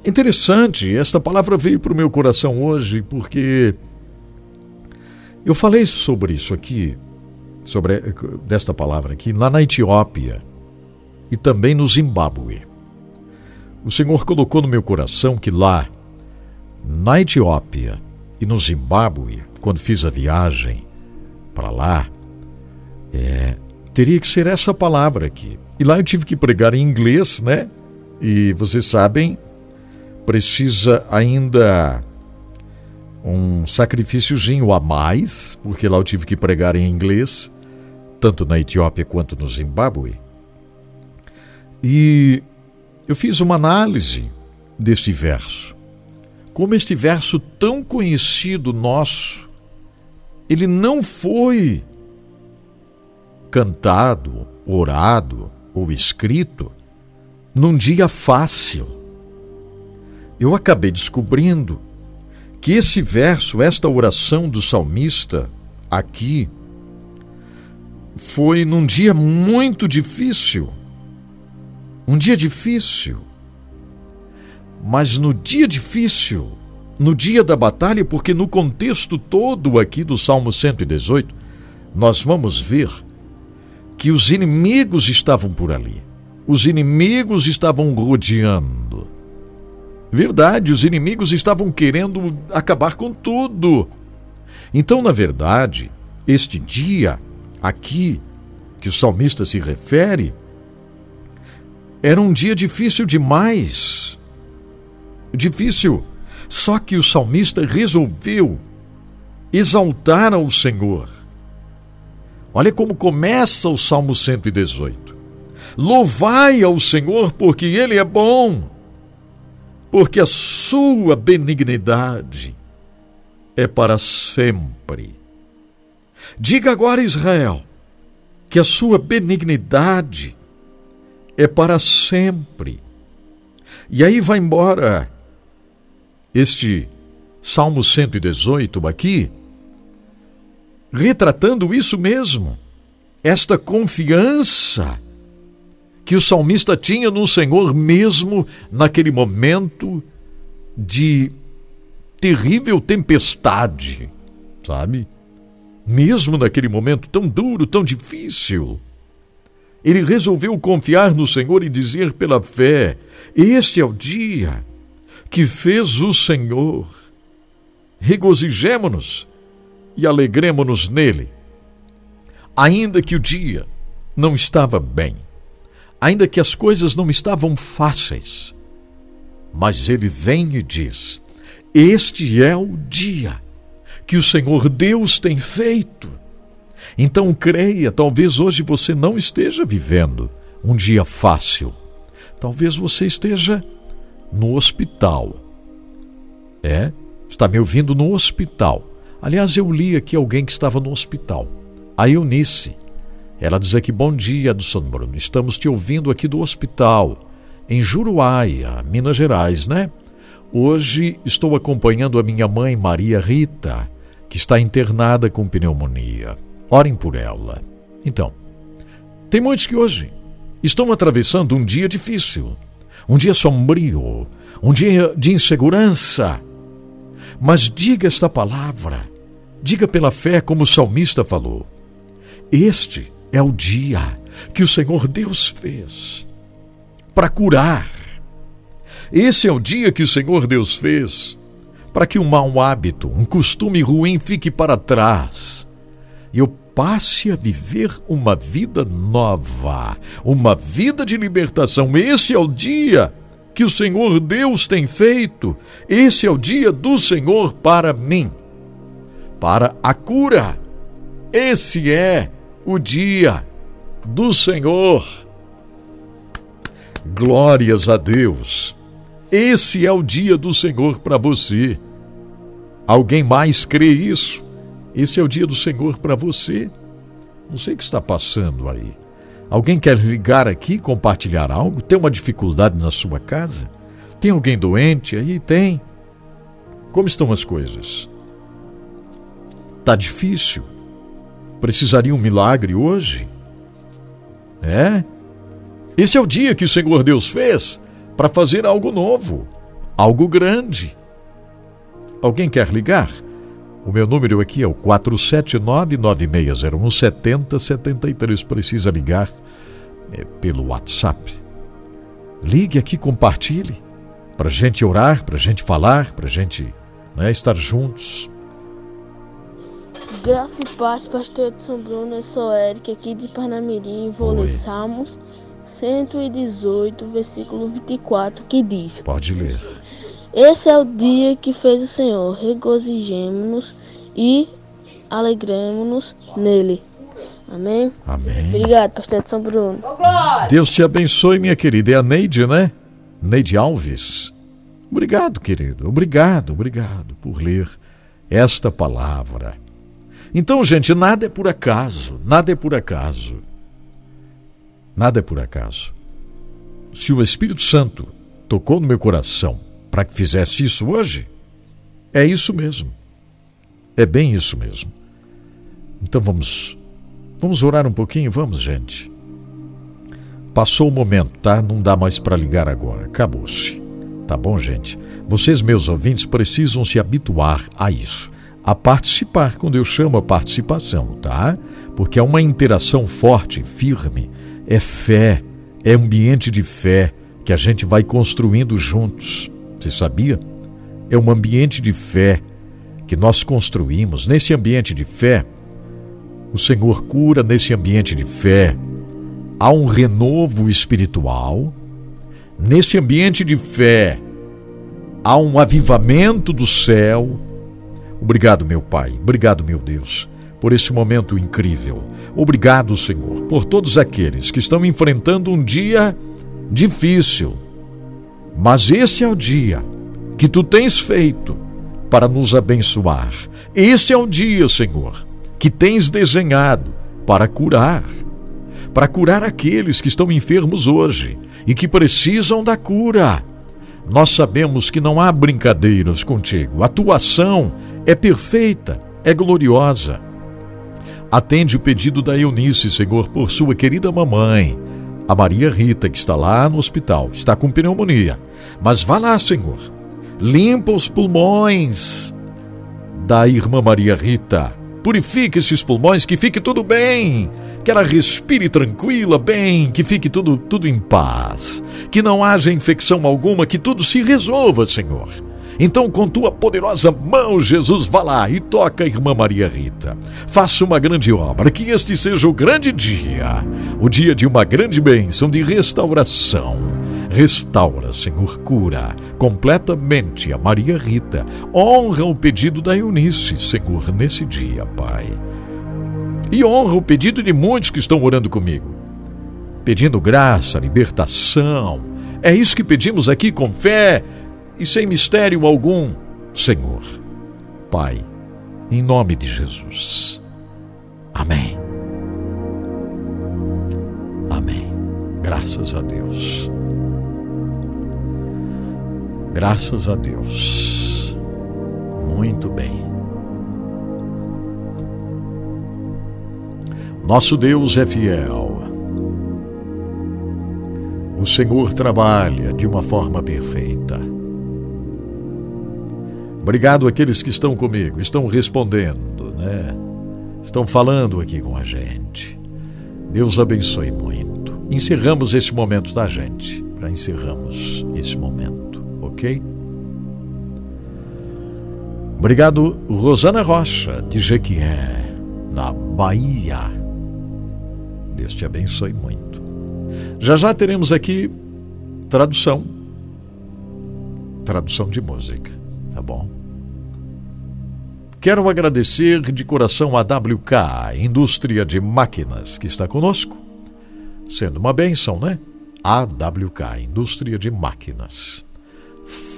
interessante, esta palavra veio para o meu coração hoje porque eu falei sobre isso aqui, sobre desta palavra aqui, lá na Etiópia e também no Zimbábue. O Senhor colocou no meu coração que lá, na Etiópia e no Zimbábue, quando fiz a viagem para lá, é, teria que ser essa palavra aqui. E lá eu tive que pregar em inglês, né? E vocês sabem, precisa ainda um sacrifíciozinho a mais, porque lá eu tive que pregar em inglês, tanto na Etiópia quanto no Zimbábue. E eu fiz uma análise deste verso. Como este verso tão conhecido nosso, ele não foi cantado, orado ou escrito num dia fácil. Eu acabei descobrindo que esse verso, esta oração do salmista aqui, foi num dia muito difícil um dia difícil. Mas no dia difícil, no dia da batalha, porque no contexto todo aqui do Salmo 118, nós vamos ver que os inimigos estavam por ali. Os inimigos estavam rodeando. Verdade, os inimigos estavam querendo acabar com tudo. Então, na verdade, este dia aqui que o salmista se refere era um dia difícil demais. Difícil. Só que o salmista resolveu exaltar ao Senhor. Olha como começa o Salmo 118. Louvai ao Senhor porque Ele é bom, porque a sua benignidade é para sempre. Diga agora, Israel, que a sua benignidade é para sempre. E aí vai embora este Salmo 118 aqui, retratando isso mesmo, esta confiança que o salmista tinha no Senhor mesmo naquele momento de terrível tempestade, sabe? Mesmo naquele momento tão duro, tão difícil. Ele resolveu confiar no Senhor e dizer pela fé: Este é o dia que fez o Senhor. Regozijemo-nos e alegremo-nos nele. Ainda que o dia não estava bem, ainda que as coisas não estavam fáceis, mas ele vem e diz: Este é o dia que o Senhor Deus tem feito. Então creia, talvez hoje você não esteja vivendo um dia fácil. Talvez você esteja no hospital. É? Está me ouvindo no hospital. Aliás, eu li aqui alguém que estava no hospital. A Eunice. Ela diz aqui: Bom dia, São Bruno. Estamos te ouvindo aqui do hospital, em Juruáia, Minas Gerais, né? Hoje estou acompanhando a minha mãe, Maria Rita, que está internada com pneumonia. Orem por ela. Então, tem muitos que hoje estão atravessando um dia difícil, um dia sombrio, um dia de insegurança. Mas diga esta palavra, diga pela fé, como o salmista falou: Este é o dia que o Senhor Deus fez para curar. Esse é o dia que o Senhor Deus fez para que um mau hábito, um costume ruim fique para trás e eu passe a viver uma vida nova, uma vida de libertação. Esse é o dia que o Senhor Deus tem feito. Esse é o dia do Senhor para mim, para a cura. Esse é o dia do Senhor. Glórias a Deus. Esse é o dia do Senhor para você. Alguém mais crê isso? Esse é o dia do Senhor para você. Não sei o que está passando aí. Alguém quer ligar aqui, compartilhar algo? Tem uma dificuldade na sua casa? Tem alguém doente aí? Tem. Como estão as coisas? Tá difícil? Precisaria um milagre hoje? É? Esse é o dia que o Senhor Deus fez para fazer algo novo, algo grande. Alguém quer ligar? O meu número aqui é o 479-9601-7073. Precisa ligar é, pelo WhatsApp. Ligue aqui, compartilhe, para gente orar, para gente falar, para gente né, estar juntos. Graça e paz, pastor São Bruno, eu sou Eric, aqui de Parnamirim, vou ler Salmos 118, versículo 24, que diz: Pode ler. Esse é o dia que fez o Senhor, regozijemo-nos e alegremos-nos nele. Amém? Amém. Obrigado, pastor de São Bruno. Deus te abençoe, minha querida. É a Neide, né? Neide Alves. Obrigado, querido. Obrigado, obrigado por ler esta palavra. Então, gente, nada é por acaso. Nada é por acaso. Nada é por acaso. Se o Espírito Santo tocou no meu coração para que fizesse isso hoje? É isso mesmo. É bem isso mesmo. Então vamos vamos orar um pouquinho, vamos, gente. Passou o momento, tá? Não dá mais para ligar agora. Acabou-se. Tá bom, gente? Vocês, meus ouvintes, precisam se habituar a isso, a participar quando eu chamo a participação, tá? Porque é uma interação forte, firme, é fé, é ambiente de fé que a gente vai construindo juntos. Você sabia? É um ambiente de fé que nós construímos. Nesse ambiente de fé, o Senhor cura nesse ambiente de fé. Há um renovo espiritual. Nesse ambiente de fé, há um avivamento do céu. Obrigado, meu Pai. Obrigado, meu Deus, por esse momento incrível. Obrigado, Senhor, por todos aqueles que estão enfrentando um dia difícil mas esse é o dia que tu tens feito para nos abençoar. Esse é o dia, Senhor, que tens desenhado para curar. Para curar aqueles que estão enfermos hoje e que precisam da cura. Nós sabemos que não há brincadeiras contigo. A tua ação é perfeita, é gloriosa. Atende o pedido da Eunice, Senhor, por sua querida mamãe a Maria Rita, que está lá no hospital, está com pneumonia. Mas vá lá, Senhor. Limpa os pulmões da irmã Maria Rita. purifique esses pulmões, que fique tudo bem, que ela respire tranquila, bem, que fique tudo, tudo em paz, que não haja infecção alguma, que tudo se resolva, Senhor. Então, com tua poderosa mão, Jesus, vá lá e toca a irmã Maria Rita. Faça uma grande obra, que este seja o grande dia, o dia de uma grande bênção de restauração. Restaura, Senhor, cura completamente a Maria Rita. Honra o pedido da Eunice, Senhor, nesse dia, Pai. E honra o pedido de muitos que estão orando comigo, pedindo graça, libertação. É isso que pedimos aqui com fé e sem mistério algum, Senhor. Pai, em nome de Jesus. Amém. Amém. Graças a Deus. Graças a Deus. Muito bem. Nosso Deus é fiel. O Senhor trabalha de uma forma perfeita. Obrigado àqueles que estão comigo, estão respondendo, né? Estão falando aqui com a gente. Deus abençoe muito. Encerramos esse momento, tá, gente? Para encerramos esse momento, ok? Obrigado, Rosana Rocha, de Jequié, na Bahia. Deus te abençoe muito. Já já teremos aqui tradução. Tradução de música, tá bom? Quero agradecer de coração a WK, Indústria de Máquinas, que está conosco. Sendo uma benção, né? AWK, Indústria de Máquinas.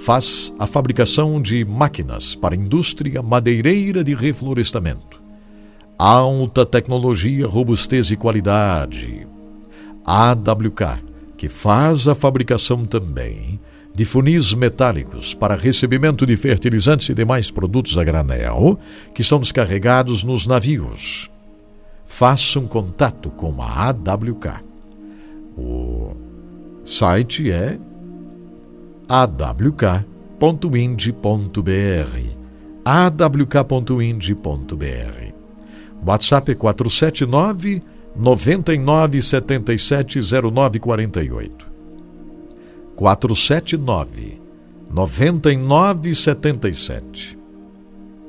Faz a fabricação de máquinas para a indústria madeireira de reflorestamento. Alta tecnologia, robustez e qualidade. AWK, que faz a fabricação também de funis metálicos para recebimento de fertilizantes e demais produtos a granel que são descarregados nos navios. Faça um contato com a AWK. O site é awk.ind.br awk.ind.br WhatsApp é 479 9977 0948 479 9977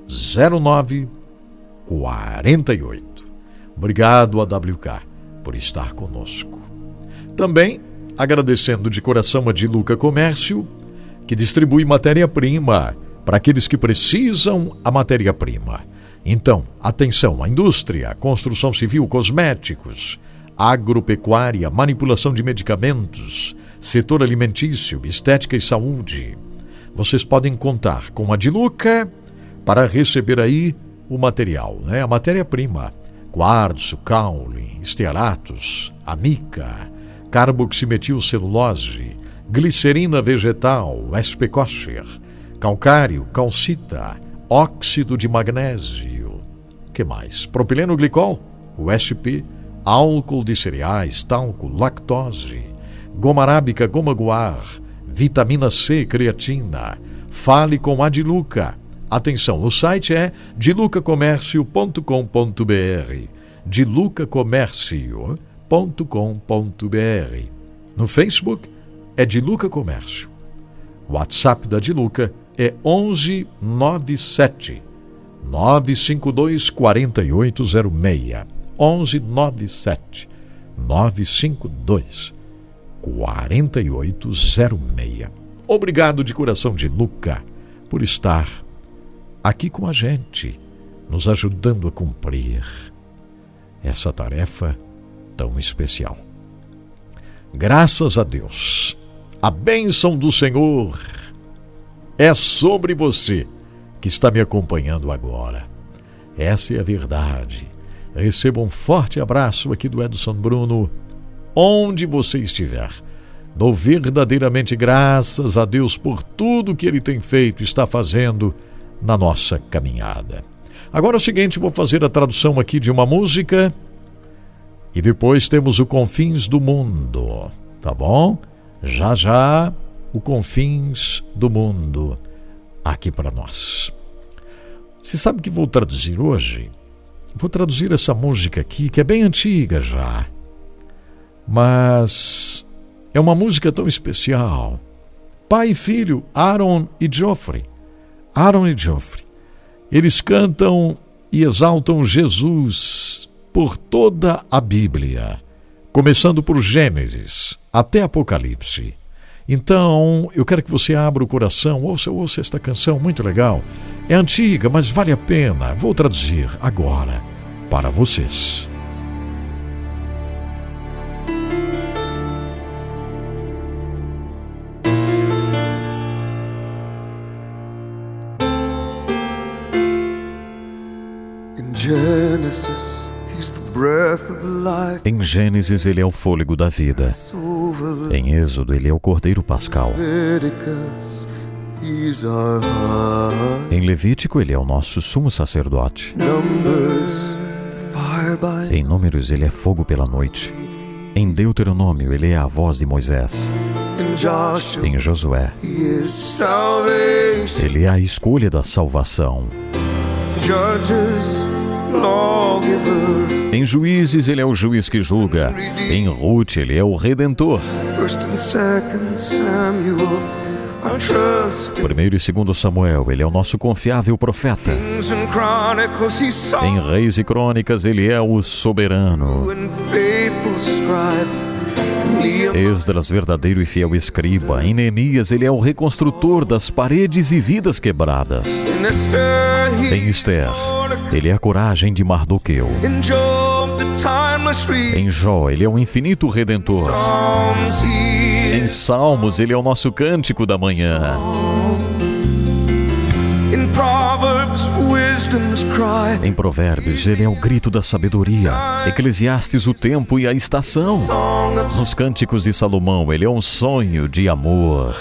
0948. Obrigado a WK por estar conosco. Também agradecendo de coração a Diluca Comércio, que distribui matéria-prima para aqueles que precisam a matéria-prima. Então, atenção, a indústria, construção civil, cosméticos, agropecuária, manipulação de medicamentos, setor alimentício, estética e saúde. Vocês podem contar com a Diluca para receber aí o material, né? a matéria-prima, quartzo, caule, estearatos, amica, carboximetilcelulose, glicerina vegetal, SP calcário, calcita, óxido de magnésio, que mais? Propileno glicol, USP, álcool de cereais, talco, lactose, goma arábica, goma guar, vitamina C, creatina. Fale com a Diluca. Atenção, o site é dilucacomércio.com.br. dilucacomércio.com.br. No Facebook é Diluca Comércio. WhatsApp da Diluca é 1197 952 4806. 1197 952 4806. Obrigado de coração de Luca por estar aqui com a gente, nos ajudando a cumprir essa tarefa tão especial. Graças a Deus, a bênção do Senhor é sobre você que está me acompanhando agora. Essa é a verdade. Receba um forte abraço aqui do Edson Bruno onde você estiver. Dou verdadeiramente graças a Deus por tudo que Ele tem feito e está fazendo na nossa caminhada. Agora é o seguinte, vou fazer a tradução aqui de uma música e depois temos o Confins do Mundo, tá bom? Já já o Confins do Mundo aqui para nós. Você sabe que vou traduzir hoje vou traduzir essa música aqui, que é bem antiga já. Mas é uma música tão especial. Pai e filho, Aaron e Geoffrey. Aaron e Geoffrey. Eles cantam e exaltam Jesus por toda a Bíblia, começando por Gênesis até Apocalipse. Então, eu quero que você abra o coração, ouça, ouça esta canção muito legal. É antiga, mas vale a pena. Vou traduzir agora para vocês. Em Gênesis, ele é o fôlego da vida. Em Êxodo, ele é o cordeiro pascal. Em Levítico, ele é o nosso sumo sacerdote. Em Números, ele é fogo pela noite. Em Deuteronômio, ele é a voz de Moisés. Em Josué, ele é a escolha da salvação. Em Juízes, ele é o juiz que julga. Em Ruth, ele é o redentor. Primeiro e segundo Samuel, ele é o nosso confiável profeta. Em Reis e Crônicas, ele é o soberano. Esdras, verdadeiro e fiel escriba. Em Neemias, ele é o reconstrutor das paredes e vidas quebradas. Em Esther, ele é a coragem de Mardoqueu. Em Jó, ele é o infinito redentor. Em Salmos, ele é o nosso cântico da manhã. Em Provérbios, ele é o grito da sabedoria. Eclesiastes, o tempo e a estação. Nos cânticos de Salomão, ele é um sonho de amor.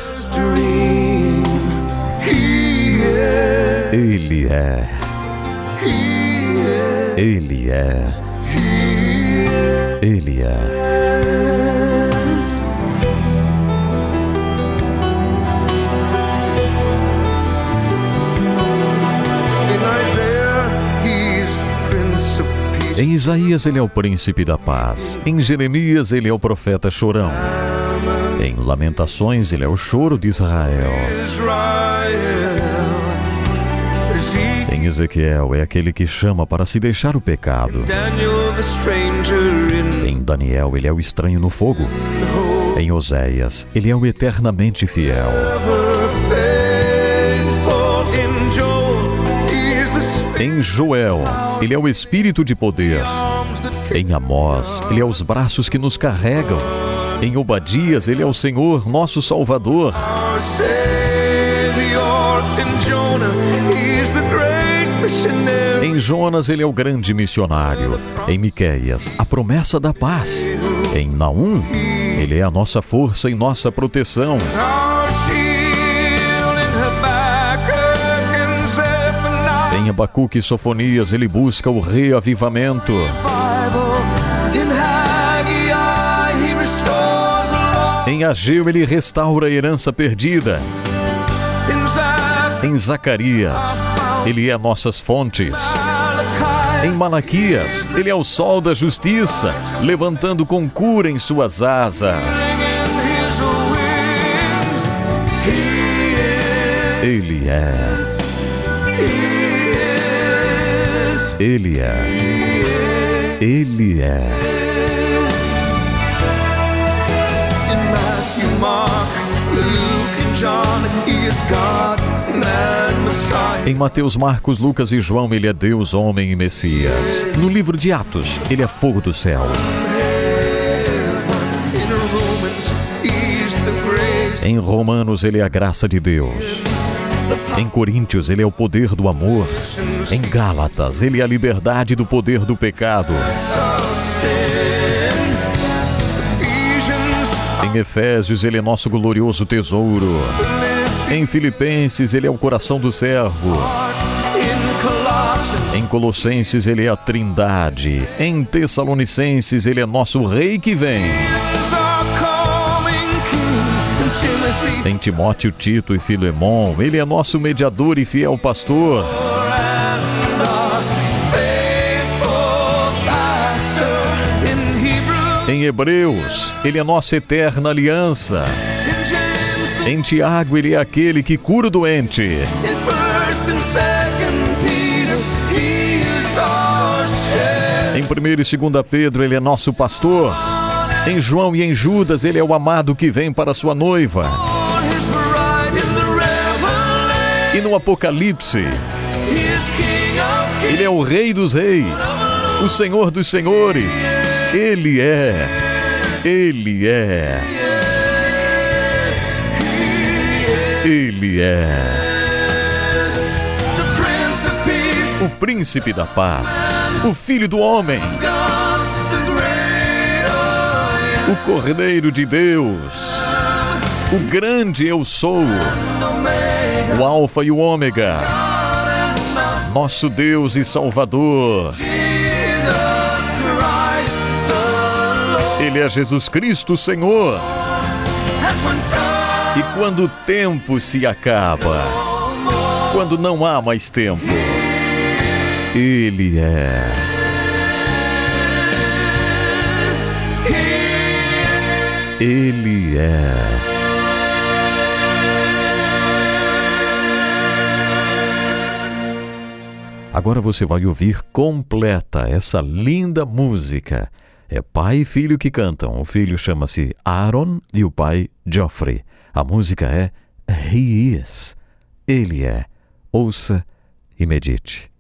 Ele é. Ele é. Ele é. Em Isaías, ele é o príncipe da paz. Em Jeremias, ele é o profeta chorão. Em Lamentações, ele é o choro de Israel. Ezequiel, é aquele que chama para se deixar o pecado. Em Daniel, ele é o estranho no fogo. Em Oséias, ele é o eternamente fiel. Em Joel, ele é o espírito de poder. Em Amós, ele é os braços que nos carregam. Em Obadias, ele é o Senhor, nosso Salvador. Em Jonas, ele é o grande missionário. Em Miqueias, a promessa da paz. Em Naum, ele é a nossa força e nossa proteção. Em Abacuque e Sofonias, ele busca o reavivamento. Em Ageu, ele restaura a herança perdida. Em Zacarias, ele é nossas fontes. Em Malaquias, ele é o sol da justiça, levantando com cura em suas asas. Ele é. Ele é. Ele é. Em Mateus, Marcos, Lucas e João, ele é Deus, homem e Messias. No livro de Atos, ele é fogo do céu. Em Romanos, ele é a graça de Deus. Em Coríntios, ele é o poder do amor. Em Gálatas, ele é a liberdade do poder do pecado. Em Efésios, ele é nosso glorioso tesouro. Em Filipenses, ele é o coração do servo. Em Colossenses, ele é a trindade. Em Tessalonicenses, ele é nosso rei que vem. Em Timóteo, Tito e Filemão, ele é nosso mediador e fiel pastor. Em Hebreus, ele é nossa eterna aliança. Em Tiago, ele é aquele que cura o doente. Em 1 e 2 Pedro, ele é nosso pastor. Em João e em Judas, ele é o amado que vem para sua noiva. E no Apocalipse, ele é o Rei dos Reis, o Senhor dos Senhores. Ele é, Ele é, Ele é. O Príncipe da Paz, o Filho do Homem, o Cordeiro de Deus, o grande Eu Sou, o Alfa e o Ômega, nosso Deus e Salvador. Ele é Jesus Cristo, Senhor. E quando o tempo se acaba, quando não há mais tempo, Ele é. Ele é. Agora você vai ouvir completa essa linda música. É pai e filho que cantam. O filho chama-se Aaron e o pai Geoffrey. A música é He Is. Ele é. Ouça e medite.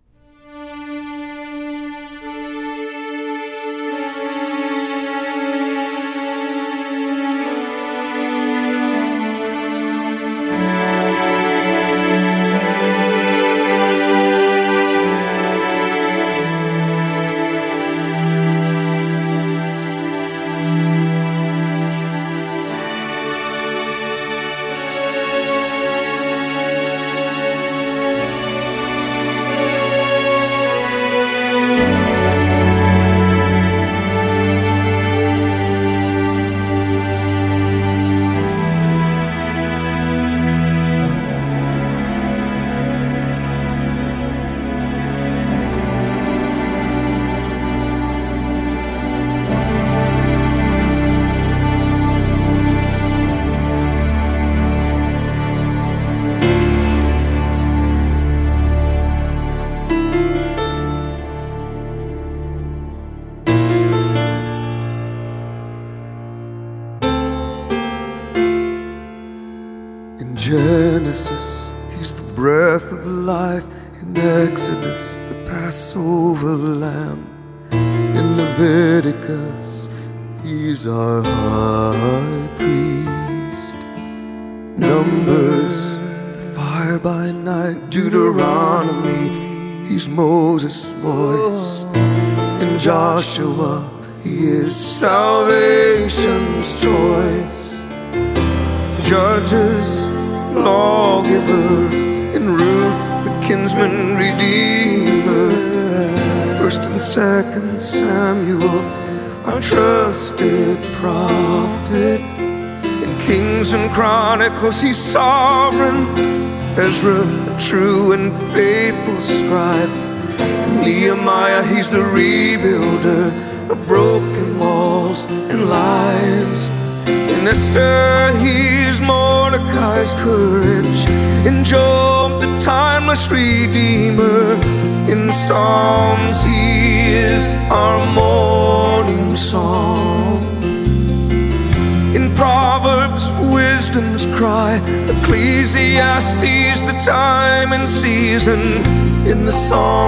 In the Song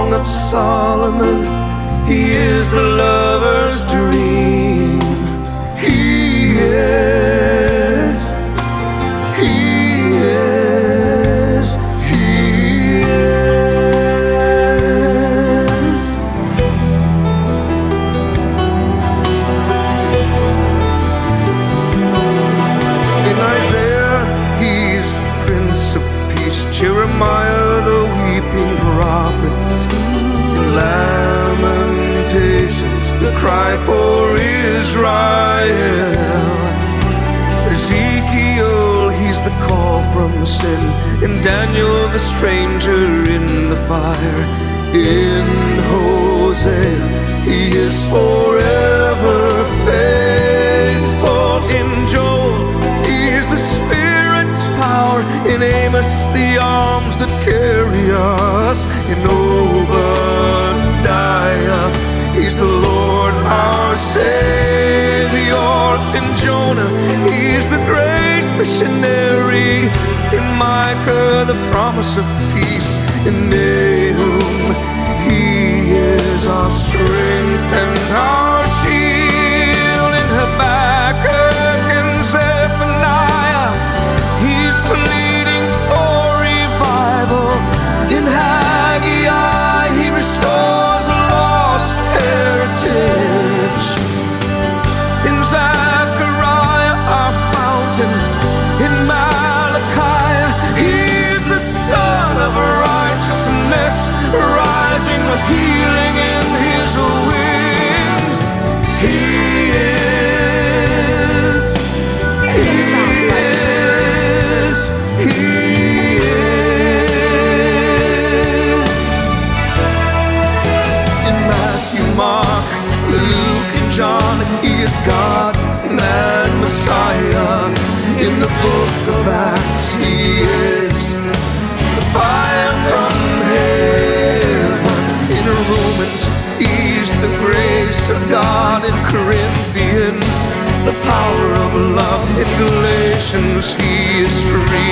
stranger in the fire. In Hosea, he is forever faithful. In Joel, he is the Spirit's power. In Amos, the arms that carry us. In Obadiah, he's the Lord our Savior. In Jonah, he's the great missionary. In Micah, the promise of peace. In Nahum, He is our strength and our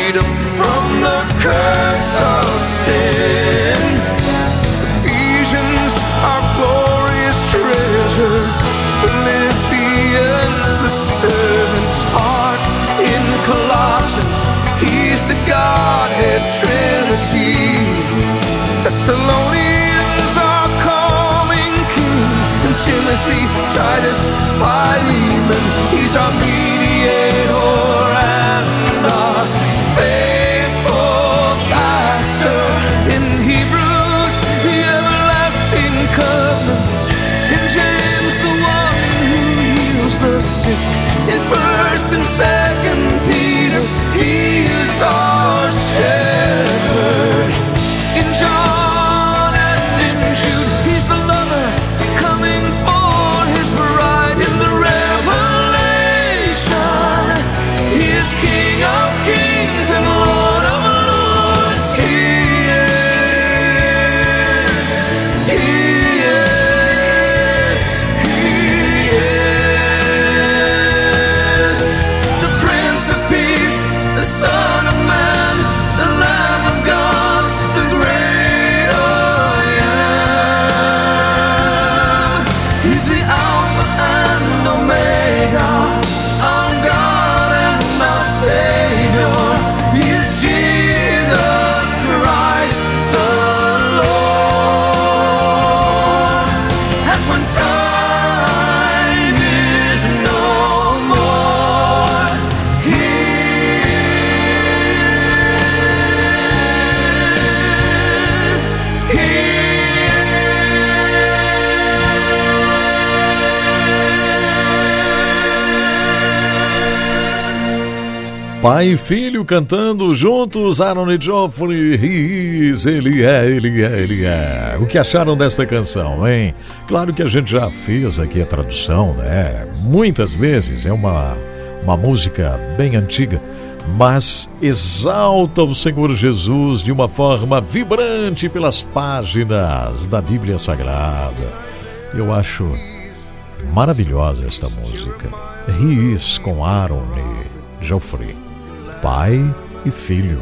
freedom from the curse of sin. Trinity. Thessalonians, our coming King. And Timothy, Titus, Philemon, He's our mediator Easy. Pai e filho cantando juntos, Aaron e Joffrey, is, ele é, ele é, ele é. O que acharam desta canção, hein? Claro que a gente já fez aqui a tradução, né? Muitas vezes é uma, uma música bem antiga, mas exalta o Senhor Jesus de uma forma vibrante pelas páginas da Bíblia Sagrada. Eu acho maravilhosa esta música. Is com Aaron e Geoffrey, pai e filho.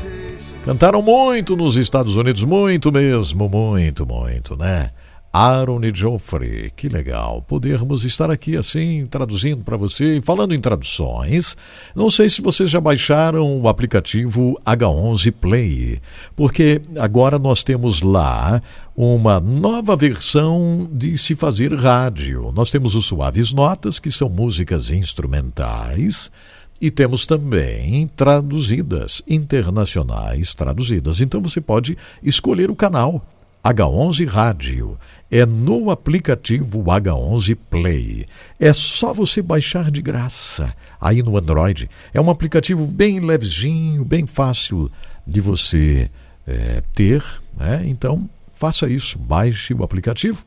Cantaram muito nos Estados Unidos, muito mesmo, muito, muito, né? Aaron e Geoffrey, que legal podermos estar aqui assim, traduzindo para você. E falando em traduções, não sei se vocês já baixaram o aplicativo H11 Play, porque agora nós temos lá uma nova versão de se fazer rádio. Nós temos os Suaves Notas, que são músicas instrumentais. E temos também traduzidas, internacionais traduzidas. Então você pode escolher o canal H11 Rádio. É no aplicativo H11 Play. É só você baixar de graça aí no Android. É um aplicativo bem levezinho, bem fácil de você é, ter. Né? Então faça isso, baixe o aplicativo,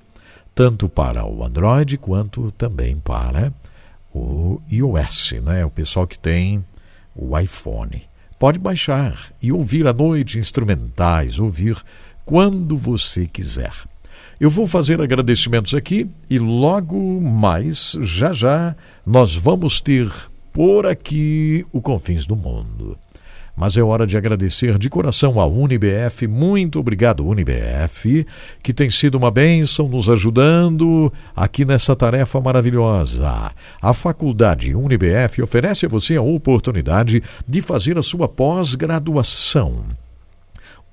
tanto para o Android quanto também para o iOS, né? O pessoal que tem o iPhone. Pode baixar e ouvir à noite instrumentais, ouvir quando você quiser. Eu vou fazer agradecimentos aqui e logo mais, já já, nós vamos ter por aqui o Confins do Mundo. Mas é hora de agradecer de coração à UniBF. Muito obrigado, UniBF, que tem sido uma bênção nos ajudando aqui nessa tarefa maravilhosa. A faculdade UniBF oferece a você a oportunidade de fazer a sua pós-graduação.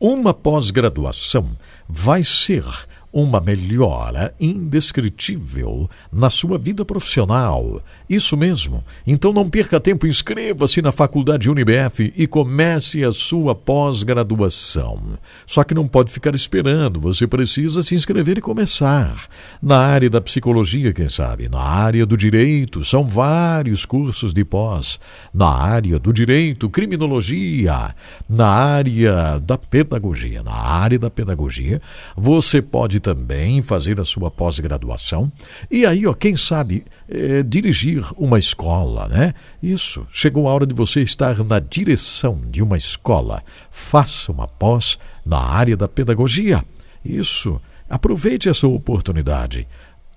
Uma pós-graduação vai ser uma melhora indescritível na sua vida profissional. Isso mesmo. Então não perca tempo, inscreva-se na Faculdade Unibf e comece a sua pós-graduação. Só que não pode ficar esperando, você precisa se inscrever e começar. Na área da psicologia, quem sabe, na área do direito, são vários cursos de pós. Na área do direito, criminologia, na área da pedagogia, na área da pedagogia, você pode também fazer a sua pós-graduação e aí, ó, quem sabe, é, dirigir uma escola, né? Isso, chegou a hora de você estar na direção de uma escola. Faça uma pós na área da pedagogia. Isso, aproveite essa oportunidade.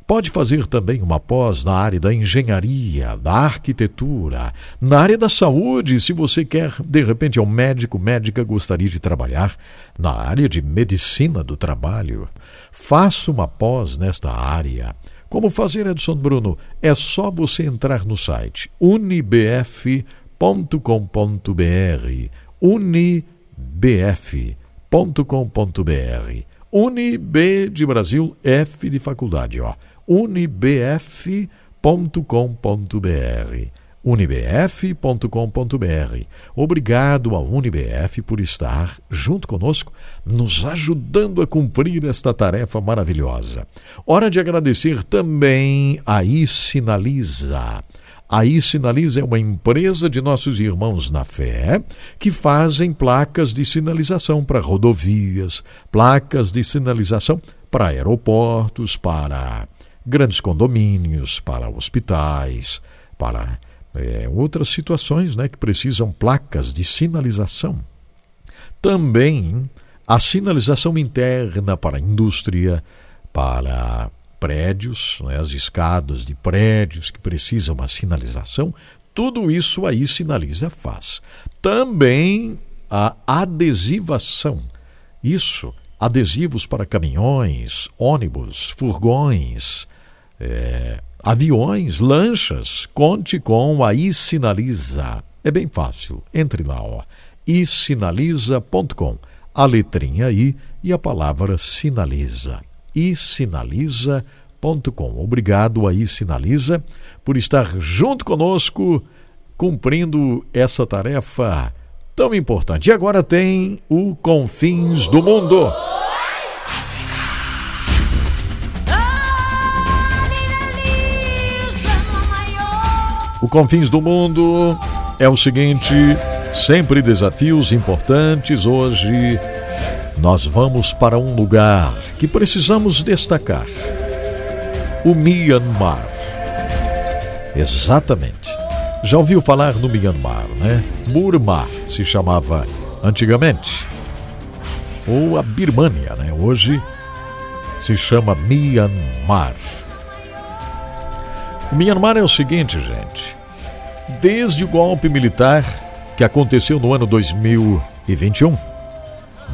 Pode fazer também uma pós na área da engenharia, da arquitetura, na área da saúde, se você quer, de repente, é um médico, médica, gostaria de trabalhar na área de medicina do trabalho. Faça uma pós nesta área. Como fazer, Edson Bruno? É só você entrar no site unibf.com.br unibf.com.br Unib de Brasil, F de faculdade, ó. Unibf.com.br unibf.com.br. Obrigado ao Unibf por estar junto conosco, nos ajudando a cumprir esta tarefa maravilhosa. Hora de agradecer também a iSinaliza. A iSinaliza é uma empresa de nossos irmãos na fé que fazem placas de sinalização para rodovias, placas de sinalização para aeroportos, para grandes condomínios, para hospitais, para é, outras situações né, que precisam placas de sinalização. Também a sinalização interna para a indústria, para prédios, né, as escadas de prédios que precisam uma sinalização, tudo isso aí sinaliza faz. Também a adesivação. Isso, adesivos para caminhões, ônibus, furgões, é, aviões, lanchas, conte com a iSinaliza. É bem fácil. Entre lá, ó. isinaliza.com. A letrinha I e a palavra sinaliza. isinaliza.com. Obrigado a iSinaliza por estar junto conosco cumprindo essa tarefa tão importante. E agora tem o Confins do Mundo. O Confins do Mundo é o seguinte: sempre desafios importantes. Hoje nós vamos para um lugar que precisamos destacar: o Myanmar. Exatamente. Já ouviu falar no Myanmar, né? Burma se chamava antigamente. Ou a Birmânia, né? Hoje se chama Myanmar. O Myanmar é o seguinte, gente. Desde o golpe militar que aconteceu no ano 2021,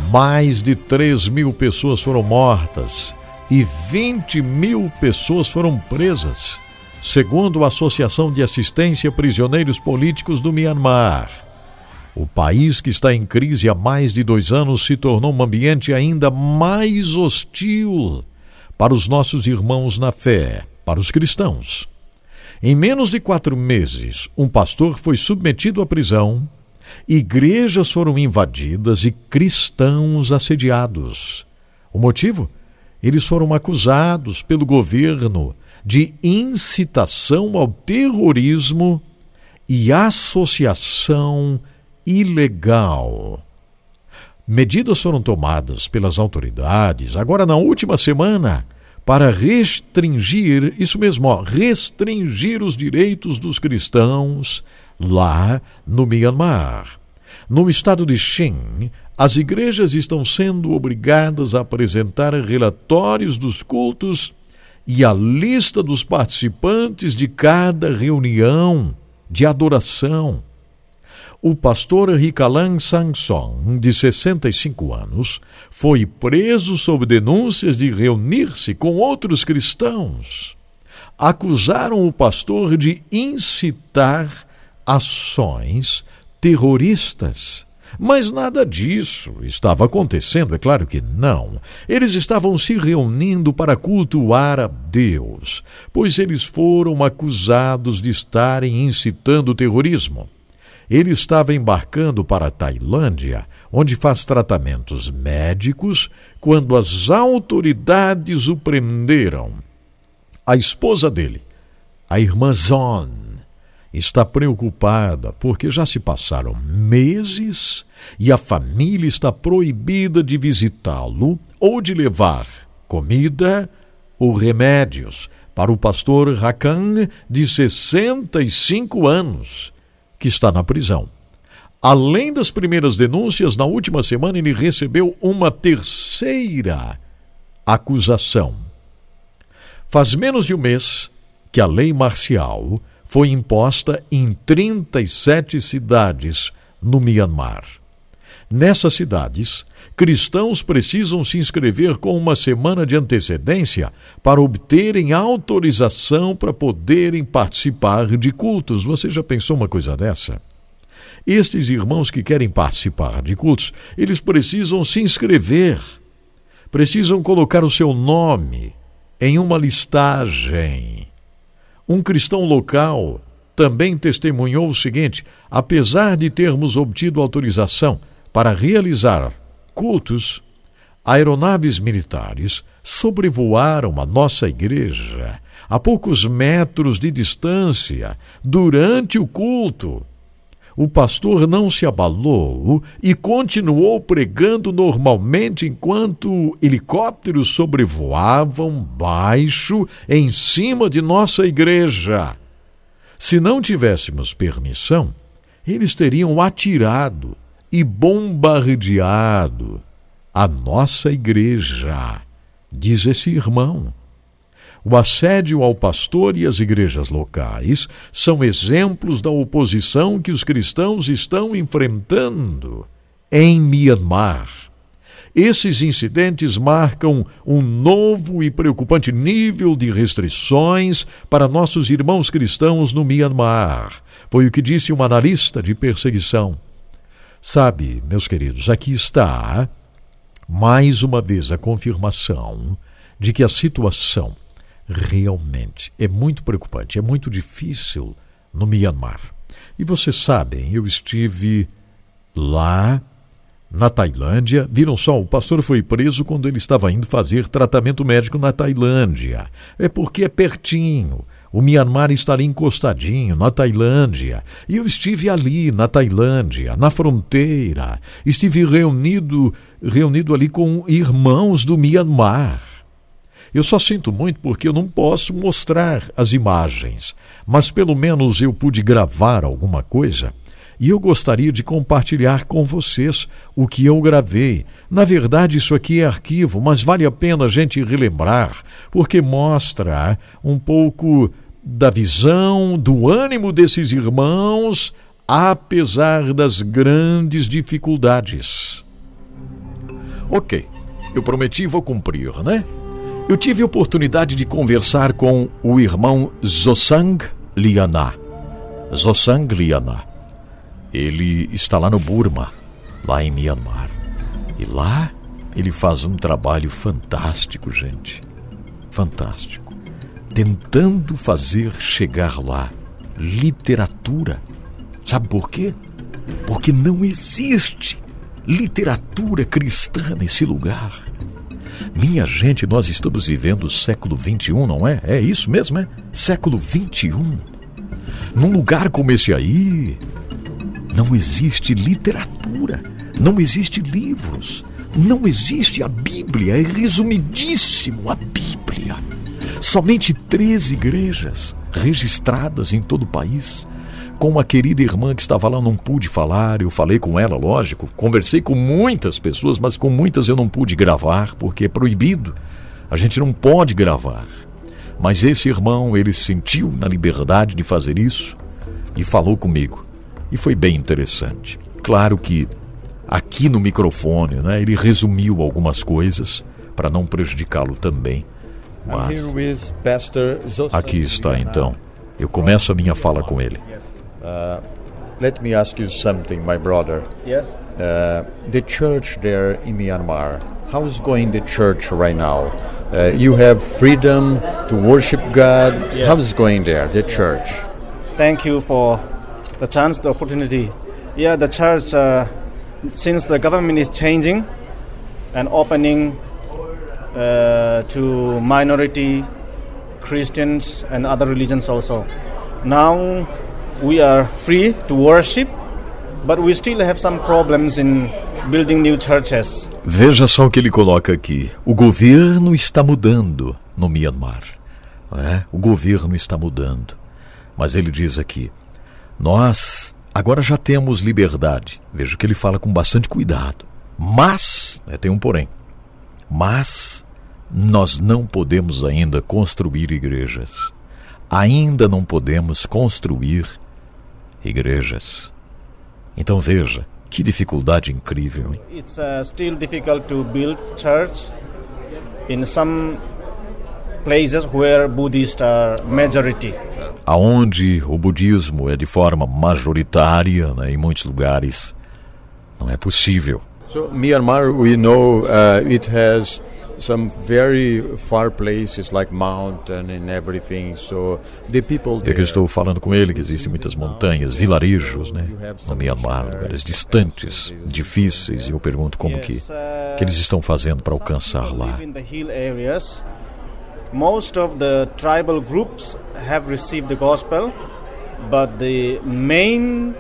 mais de 3 mil pessoas foram mortas e 20 mil pessoas foram presas, segundo a Associação de Assistência a Prisioneiros Políticos do Myanmar. O país, que está em crise há mais de dois anos, se tornou um ambiente ainda mais hostil para os nossos irmãos na fé, para os cristãos. Em menos de quatro meses, um pastor foi submetido à prisão, igrejas foram invadidas e cristãos assediados. O motivo? Eles foram acusados pelo governo de incitação ao terrorismo e associação ilegal. Medidas foram tomadas pelas autoridades agora na última semana para restringir, isso mesmo, restringir os direitos dos cristãos O pastor Ricalan Sanson, de 65 anos, foi preso sob denúncias de reunir-se com outros cristãos. Acusaram o pastor de incitar ações terroristas. Mas nada disso estava acontecendo, é claro que não. Eles estavam se reunindo para cultuar a Deus, pois eles foram acusados de estarem incitando o terrorismo. Ele estava embarcando para a Tailândia, onde faz tratamentos médicos, quando as autoridades o prenderam. A esposa dele, a irmã Zon, está preocupada porque já se passaram meses e a família está proibida de visitá-lo ou de levar comida ou remédios para o pastor Rakan, de 65 anos que está na prisão. Além das primeiras denúncias, na última semana ele recebeu uma terceira acusação. Faz menos de um mês que a lei marcial foi imposta em 37 cidades no Myanmar. Nessas cidades, cristãos precisam se inscrever com uma semana de antecedência para obterem autorização para poderem participar de cultos. Você já pensou uma coisa dessa? Estes irmãos que querem participar de cultos, eles precisam se inscrever, precisam colocar o seu nome em uma listagem. Um cristão local também testemunhou o seguinte: apesar de termos obtido autorização para realizar cultos, aeronaves militares sobrevoaram a nossa igreja a poucos metros de distância durante o culto. O pastor não se abalou e continuou pregando normalmente enquanto helicópteros sobrevoavam baixo em cima de nossa igreja. Se não tivéssemos permissão, eles teriam atirado e bombardeado a nossa igreja, diz esse irmão. O assédio ao pastor e às igrejas locais são exemplos da oposição que os cristãos estão enfrentando em Myanmar. Esses incidentes marcam um novo e preocupante nível de restrições para nossos irmãos cristãos no Myanmar. Foi o que disse um analista de perseguição. Sabe, meus queridos, aqui está mais uma vez a confirmação de que a situação realmente é muito preocupante, é muito difícil no Myanmar. E vocês sabem, eu estive lá na Tailândia. Viram só, o pastor foi preso quando ele estava indo fazer tratamento médico na Tailândia. É porque é pertinho. O Myanmar está ali encostadinho, na Tailândia. E eu estive ali, na Tailândia, na fronteira. Estive reunido, reunido ali com irmãos do Myanmar. Eu só sinto muito porque eu não posso mostrar as imagens, mas pelo menos eu pude gravar alguma coisa e eu gostaria de compartilhar com vocês o que eu gravei. Na verdade, isso aqui é arquivo, mas vale a pena a gente relembrar, porque mostra um pouco da visão, do ânimo desses irmãos, apesar das grandes dificuldades. Ok, eu prometi vou cumprir, né? Eu tive a oportunidade de conversar com o irmão Zosang Liana. Zosang Liana. Ele está lá no Burma, lá em Myanmar. E lá ele faz um trabalho fantástico, gente. Fantástico. Tentando fazer chegar lá literatura. Sabe por quê? Porque não existe literatura cristã nesse lugar. Minha gente, nós estamos vivendo o século XXI, não é? É isso mesmo, é? Século XXI. Num lugar como esse aí, não existe literatura, não existe livros, não existe a Bíblia, é resumidíssimo a Bíblia. Somente três igrejas registradas em todo o país, com uma querida irmã que estava lá, eu não pude falar, eu falei com ela, lógico, conversei com muitas pessoas, mas com muitas eu não pude gravar, porque é proibido. A gente não pode gravar. Mas esse irmão, ele sentiu na liberdade de fazer isso e falou comigo. E foi bem interessante. Claro que aqui no microfone, né, ele resumiu algumas coisas para não prejudicá-lo também. Mas aqui está então. Eu começo a minha fala com ele. Uh, let me ask you something, my brother. Yes. Uh, the church there in Myanmar. How is going the church right now? Uh, you have freedom to worship God. Yes. How is going there, the church? Thank you for the chance, the opportunity. Yeah, the church, uh, since the government is changing and opening uh, to minority Christians and other religions also. Now we are free to worship, but we still have some problems in building new churches. Veja só o que ele coloca aqui. O governo está mudando no Myanmar. É? O governo está mudando. Mas ele diz aqui: nós agora já temos liberdade. Veja que ele fala com bastante cuidado. Mas, é, tem um porém. Mas nós não podemos ainda construir igrejas. Ainda não podemos construir igrejas. Então veja, que dificuldade incrível. Hein? It's uh, still difficult to build church in some places where Buddhists are majority. Aonde o budismo é de forma majoritária, né, em muitos lugares, não é possível. So Myanmar, we know uh, it has some very far places like mountain and everything. So the people É que eu estou falando com ele que existem muitas montanhas, vilarejos, né, no Myanmar, lugares distantes, difíceis, e eu pergunto como que, que eles estão fazendo para alcançar lá. In the hill areas, most of the tribal groups have received the gospel, but the main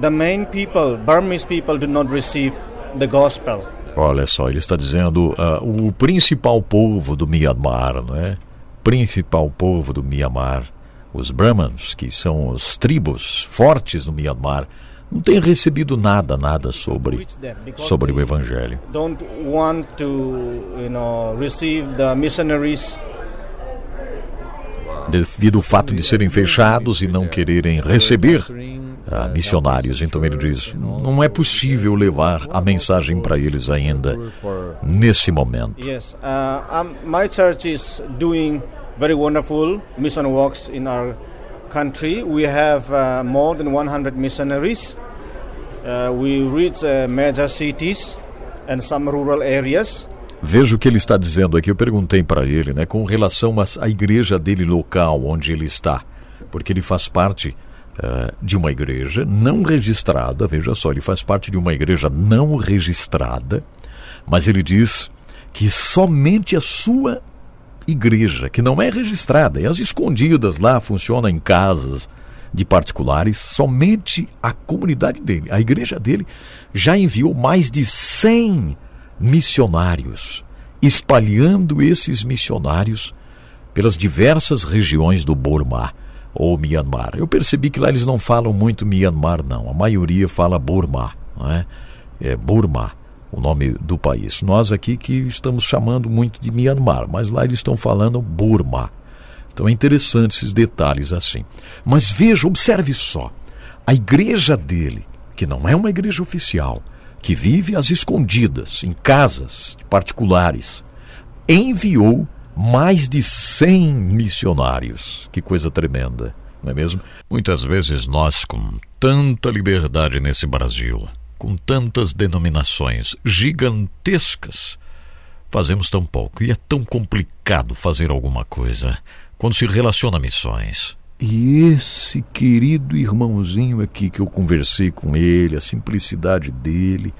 the main people, Burmese people, do not receive the gospel. Olha só, ele está dizendo uh, o principal povo do Myanmar, não é? Principal povo do Myanmar, os Brahmans, que são os tribos fortes no Myanmar, não têm recebido nada, nada sobre sobre o evangelho. Don't want to, you know, receive the missionaries Devido ao fato de serem fechados e não quererem receber missionários, então ele diz: não é possível levar a mensagem para eles ainda nesse momento. Yes, uh, um, my church is doing very wonderful mission works in our country. We have uh, more than 100 missionaries. Uh, we reach uh, major cities and some rural areas. Veja o que ele está dizendo aqui. Eu perguntei para ele, né, com relação à igreja dele local, onde ele está, porque ele faz parte uh, de uma igreja não registrada. Veja só, ele faz parte de uma igreja não registrada, mas ele diz que somente a sua igreja, que não é registrada, é as escondidas lá, funciona em casas de particulares, somente a comunidade dele, a igreja dele, já enviou mais de 100 missionários, espalhando esses missionários pelas diversas regiões do Burma ou Myanmar. Eu percebi que lá eles não falam muito Myanmar, não. A maioria fala Burma, não é? É Burma, o nome do país. Nós aqui que estamos chamando muito de Myanmar, mas lá eles estão falando Burma. Então é interessante esses detalhes assim. Mas veja, observe só. A igreja dele, que não é uma igreja oficial, que vive às escondidas, em casas particulares, enviou mais de 100 missionários. Que coisa tremenda, não é mesmo? Muitas vezes nós, com tanta liberdade nesse Brasil, com tantas denominações gigantescas, fazemos tão pouco e é tão complicado fazer alguma coisa quando se relaciona a missões. E esse querido irmãozinho aqui que eu conversei com ele, a simplicidade dele,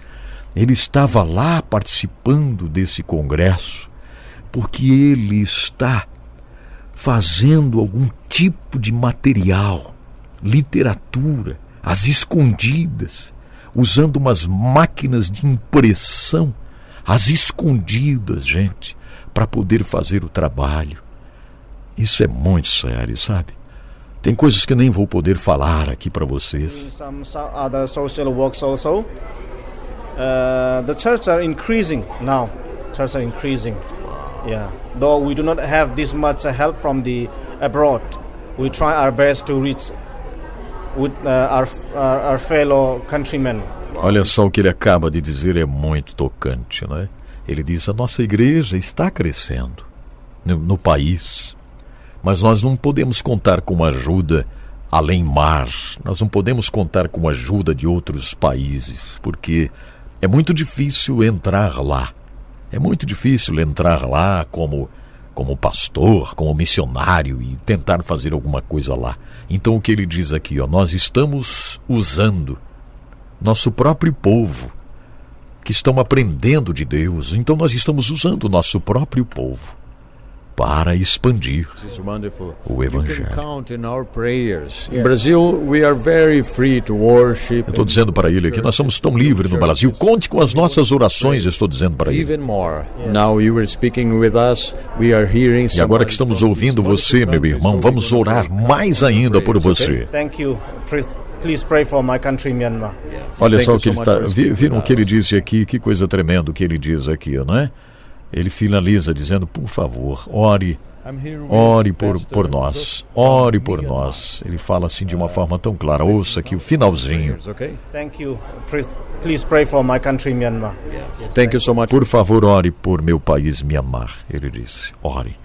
ele estava lá participando desse congresso porque ele está fazendo algum tipo de material, literatura, às escondidas, usando umas máquinas de impressão, às escondidas, gente, para poder fazer o trabalho. Isso é muito sério, sabe? Tem coisas que nem vou poder falar aqui para vocês. some, other social works also. Uh, the are increasing now. Are increasing. Yeah. Though we do not have this much help from the abroad, we try our best to reach with uh, our, our our fellow countrymen. Olha só o que ele acaba de dizer, é muito tocante, né? Ele diz: a nossa igreja está crescendo no, no país, mas nós não podemos contar com ajuda além mar, nós não podemos contar com ajuda de outros países, porque é muito difícil entrar lá. É muito difícil entrar lá como como pastor, como missionário e tentar fazer alguma coisa lá. Então o que ele diz aqui, ó, nós estamos usando nosso próprio povo que estão aprendendo de Deus. Então nós estamos usando nosso próprio povo para expandir o evangelho. to worship. Eu estou dizendo para ele aqui, nós somos tão livres no Brasil. Conte com as nossas orações, eu estou dizendo para ele. E agora que estamos ouvindo você, meu irmão, vamos orar mais ainda por você. Please, pray for my country, Myanmar. Olha Thank só o que ele está. Viram o que ele disse aqui? Que coisa tremenda o que ele diz aqui, não é? Ele finaliza dizendo: por favor, ore, ore por, por nós, ore por nós. Ele fala assim de uma forma tão clara. Ouça aqui o finalzinho. Thank you. Please, please pray for my country, Myanmar. Thank you so much. Por favor, ore por meu país, Mianmar. Ele disse: ore.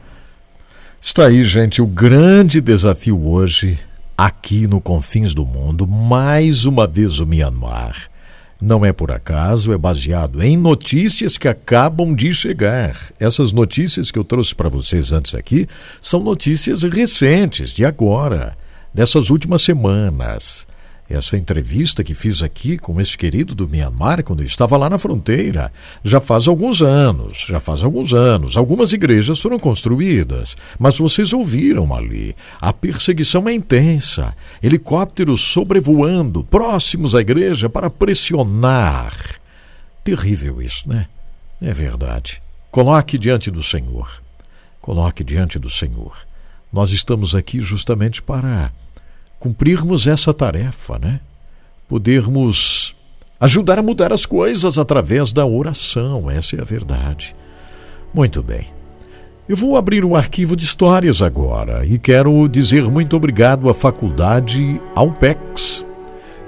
Está aí, gente, o grande desafio hoje, aqui no Confins do Mundo, mais uma vez o Mianmar. Não é por acaso, é baseado em notícias que acabam de chegar. Essas notícias que eu trouxe para vocês antes aqui são notícias recentes, de agora, dessas últimas semanas. Essa entrevista que fiz aqui com esse querido do Mianmar, quando eu estava lá na fronteira, já faz alguns anos, já faz alguns anos. Algumas igrejas foram construídas, mas vocês ouviram ali. A perseguição é intensa. Helicópteros sobrevoando, próximos à igreja para pressionar. Terrível isso, né? É verdade. Coloque diante do Senhor. Coloque diante do Senhor. Nós estamos aqui justamente para cumprirmos essa tarefa, né? Podermos ajudar a mudar as coisas através da oração, essa é a verdade. Muito bem. Eu vou abrir um arquivo de histórias agora e quero dizer muito obrigado à Faculdade Alpex,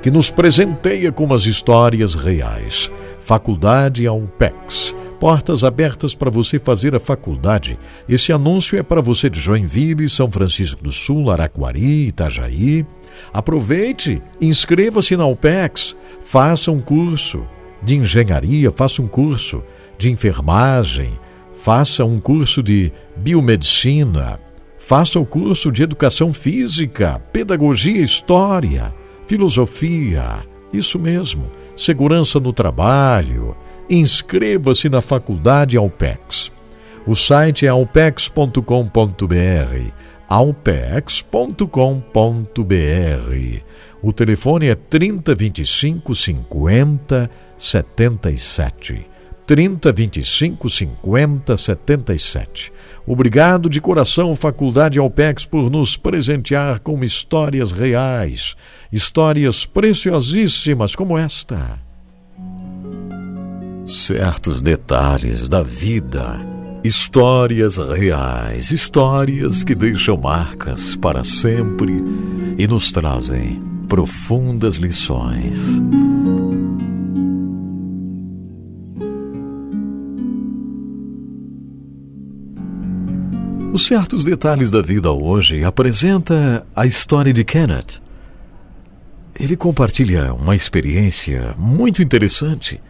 que nos presenteia com as histórias reais. Faculdade Alpex. Portas abertas para você fazer a faculdade. Esse anúncio é para você de Joinville, São Francisco do Sul, Araquari, Itajaí. Aproveite, inscreva-se na Alpex, faça um curso de engenharia, faça um curso de enfermagem, faça um curso de biomedicina, faça o curso de educação física, pedagogia, história, filosofia, isso mesmo, segurança no trabalho. Inscreva-se na faculdade Alpex. O site é alpex.com.br. alpex.com.br. O telefone é 3025 50 77. 3025 50 77. Obrigado de coração, Faculdade Alpex, por nos presentear com histórias reais, histórias preciosíssimas como esta. Certos detalhes da vida, histórias reais, histórias que deixam marcas para sempre e nos trazem profundas lições. Os certos detalhes da vida hoje apresenta a história de Kenneth. Ele compartilha uma experiência muito interessante.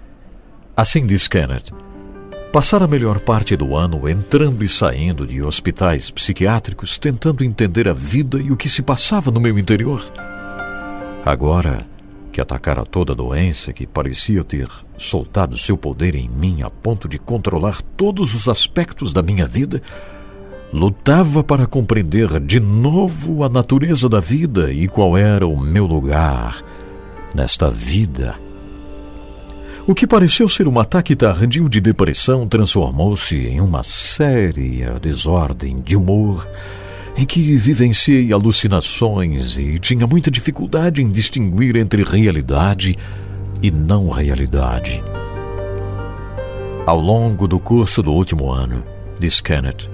Assim diz Kenneth: passar a melhor parte do ano entrando e saindo de hospitais psiquiátricos tentando entender a vida e o que se passava no meu interior. Agora que atacara toda a doença que parecia ter soltado seu poder em mim a ponto de controlar todos os aspectos da minha vida, lutava para compreender de novo a natureza da vida e qual era o meu lugar nesta vida. O que pareceu ser um ataque tardio de depressão transformou-se em uma séria desordem de humor em que vivenciei alucinações e tinha muita dificuldade em distinguir entre realidade e não realidade. Ao longo do curso do último ano, diz Kenneth,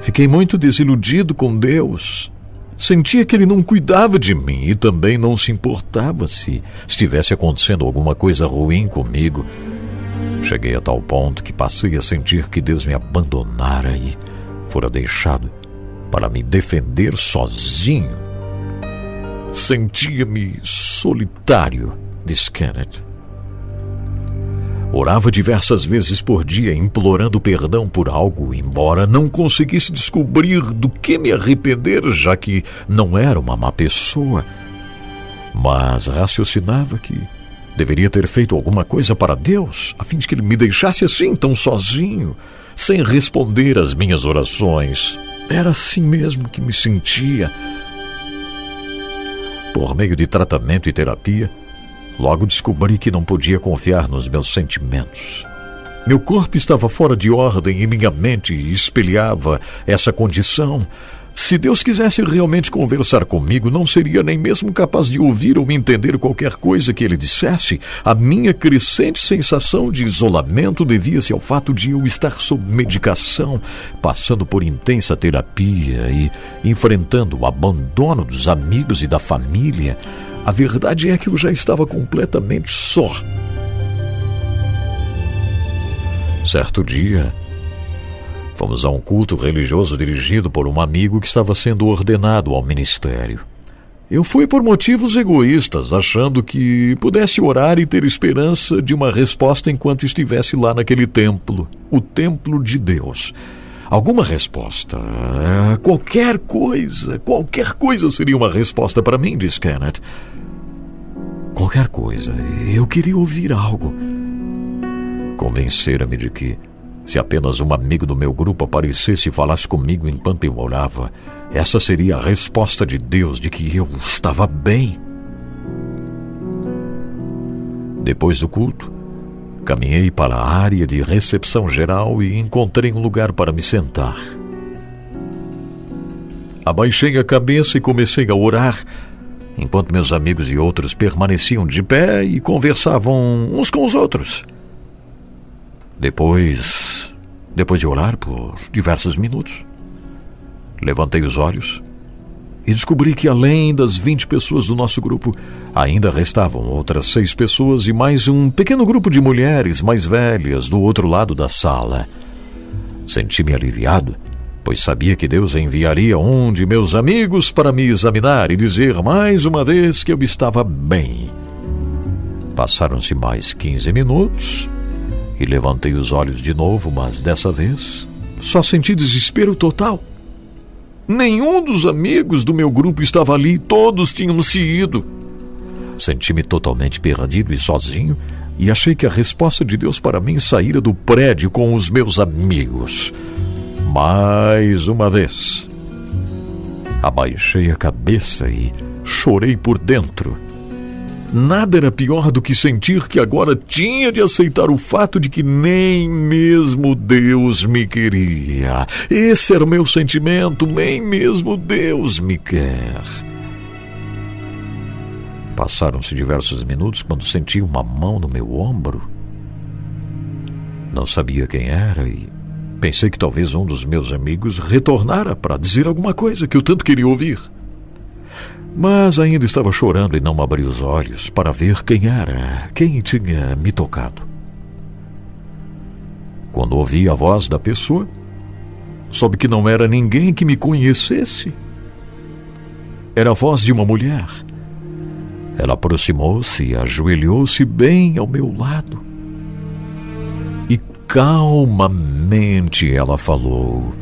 fiquei muito desiludido com Deus. Sentia que ele não cuidava de mim e também não se importava se estivesse acontecendo alguma coisa ruim comigo. Cheguei a tal ponto que passei a sentir que Deus me abandonara e fora deixado para me defender sozinho. Sentia-me solitário, diz Kenneth. Orava diversas vezes por dia, implorando perdão por algo, embora não conseguisse descobrir do que me arrepender, já que não era uma má pessoa. Mas raciocinava que deveria ter feito alguma coisa para Deus, a fim de que ele me deixasse assim, tão sozinho, sem responder às minhas orações. Era assim mesmo que me sentia. Por meio de tratamento e terapia, logo descobri que não podia confiar nos meus sentimentos. Meu corpo estava fora de ordem e minha mente espelhava essa condição, se Deus quisesse realmente conversar comigo, não seria nem mesmo capaz de ouvir ou entender qualquer coisa que ele dissesse. A minha crescente sensação de isolamento devia-se ao fato de eu estar sob medicação, passando por intensa terapia e enfrentando o abandono dos amigos e da família. A verdade é que eu já estava completamente só. Certo dia, Fomos a um culto religioso dirigido por um amigo que estava sendo ordenado ao ministério. Eu fui por motivos egoístas, achando que pudesse orar e ter esperança de uma resposta enquanto estivesse lá naquele templo, o templo de Deus. Alguma resposta, é, qualquer coisa, qualquer coisa seria uma resposta para mim, disse Kenneth. Qualquer coisa, eu queria ouvir algo. Convencera-me de que se apenas um amigo do meu grupo aparecesse e falasse comigo enquanto eu orava, essa seria a resposta de Deus de que eu estava bem. Depois do culto, caminhei para a área de recepção geral e encontrei um lugar para me sentar. Abaixei a cabeça e comecei a orar, enquanto meus amigos e outros permaneciam de pé e conversavam uns com os outros. Depois, depois de orar por diversos minutos, levantei os olhos e descobri que além das 20 pessoas do nosso grupo, ainda restavam outras seis pessoas e mais um pequeno grupo de mulheres mais velhas do outro lado da sala. Senti-me aliviado, pois sabia que Deus enviaria um de meus amigos para me examinar e dizer mais uma vez que eu estava bem. Passaram-se mais 15 minutos e levantei os olhos de novo, mas dessa vez só senti desespero total. Nenhum dos amigos do meu grupo estava ali, todos tinham se ido. Senti-me totalmente perdido e sozinho e achei que a resposta de Deus para mim saíra do prédio com os meus amigos. Mais uma vez. Abaixei a cabeça e chorei por dentro. Nada era pior do que sentir que agora tinha de aceitar o fato de que nem mesmo Deus me queria. Esse era o meu sentimento, nem mesmo Deus me quer. Passaram-se diversos minutos quando senti uma mão no meu ombro. Não sabia quem era e pensei que talvez um dos meus amigos retornara para dizer alguma coisa que eu tanto queria ouvir. Mas ainda estava chorando e não abri os olhos para ver quem era, quem tinha me tocado. Quando ouvi a voz da pessoa, soube que não era ninguém que me conhecesse. Era a voz de uma mulher. Ela aproximou-se e ajoelhou-se bem ao meu lado. E calmamente ela falou: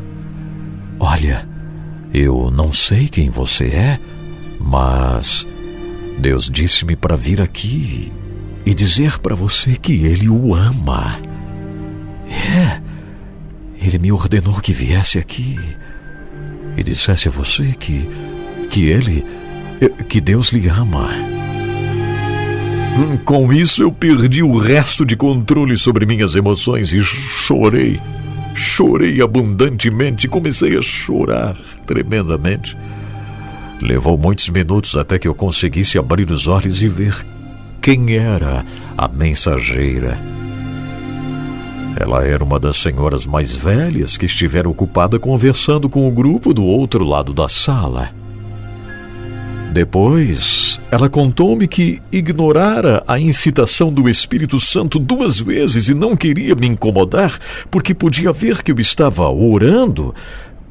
Olha, eu não sei quem você é mas Deus disse-me para vir aqui e dizer para você que Ele o ama. É, Ele me ordenou que viesse aqui e dissesse a você que, que Ele, que Deus lhe ama. Hum, com isso eu perdi o resto de controle sobre minhas emoções e chorei. Chorei abundantemente, comecei a chorar tremendamente. Levou muitos minutos até que eu conseguisse abrir os olhos e ver quem era a mensageira. Ela era uma das senhoras mais velhas que estivera ocupada conversando com o grupo do outro lado da sala. Depois, ela contou-me que ignorara a incitação do Espírito Santo duas vezes e não queria me incomodar porque podia ver que eu estava orando.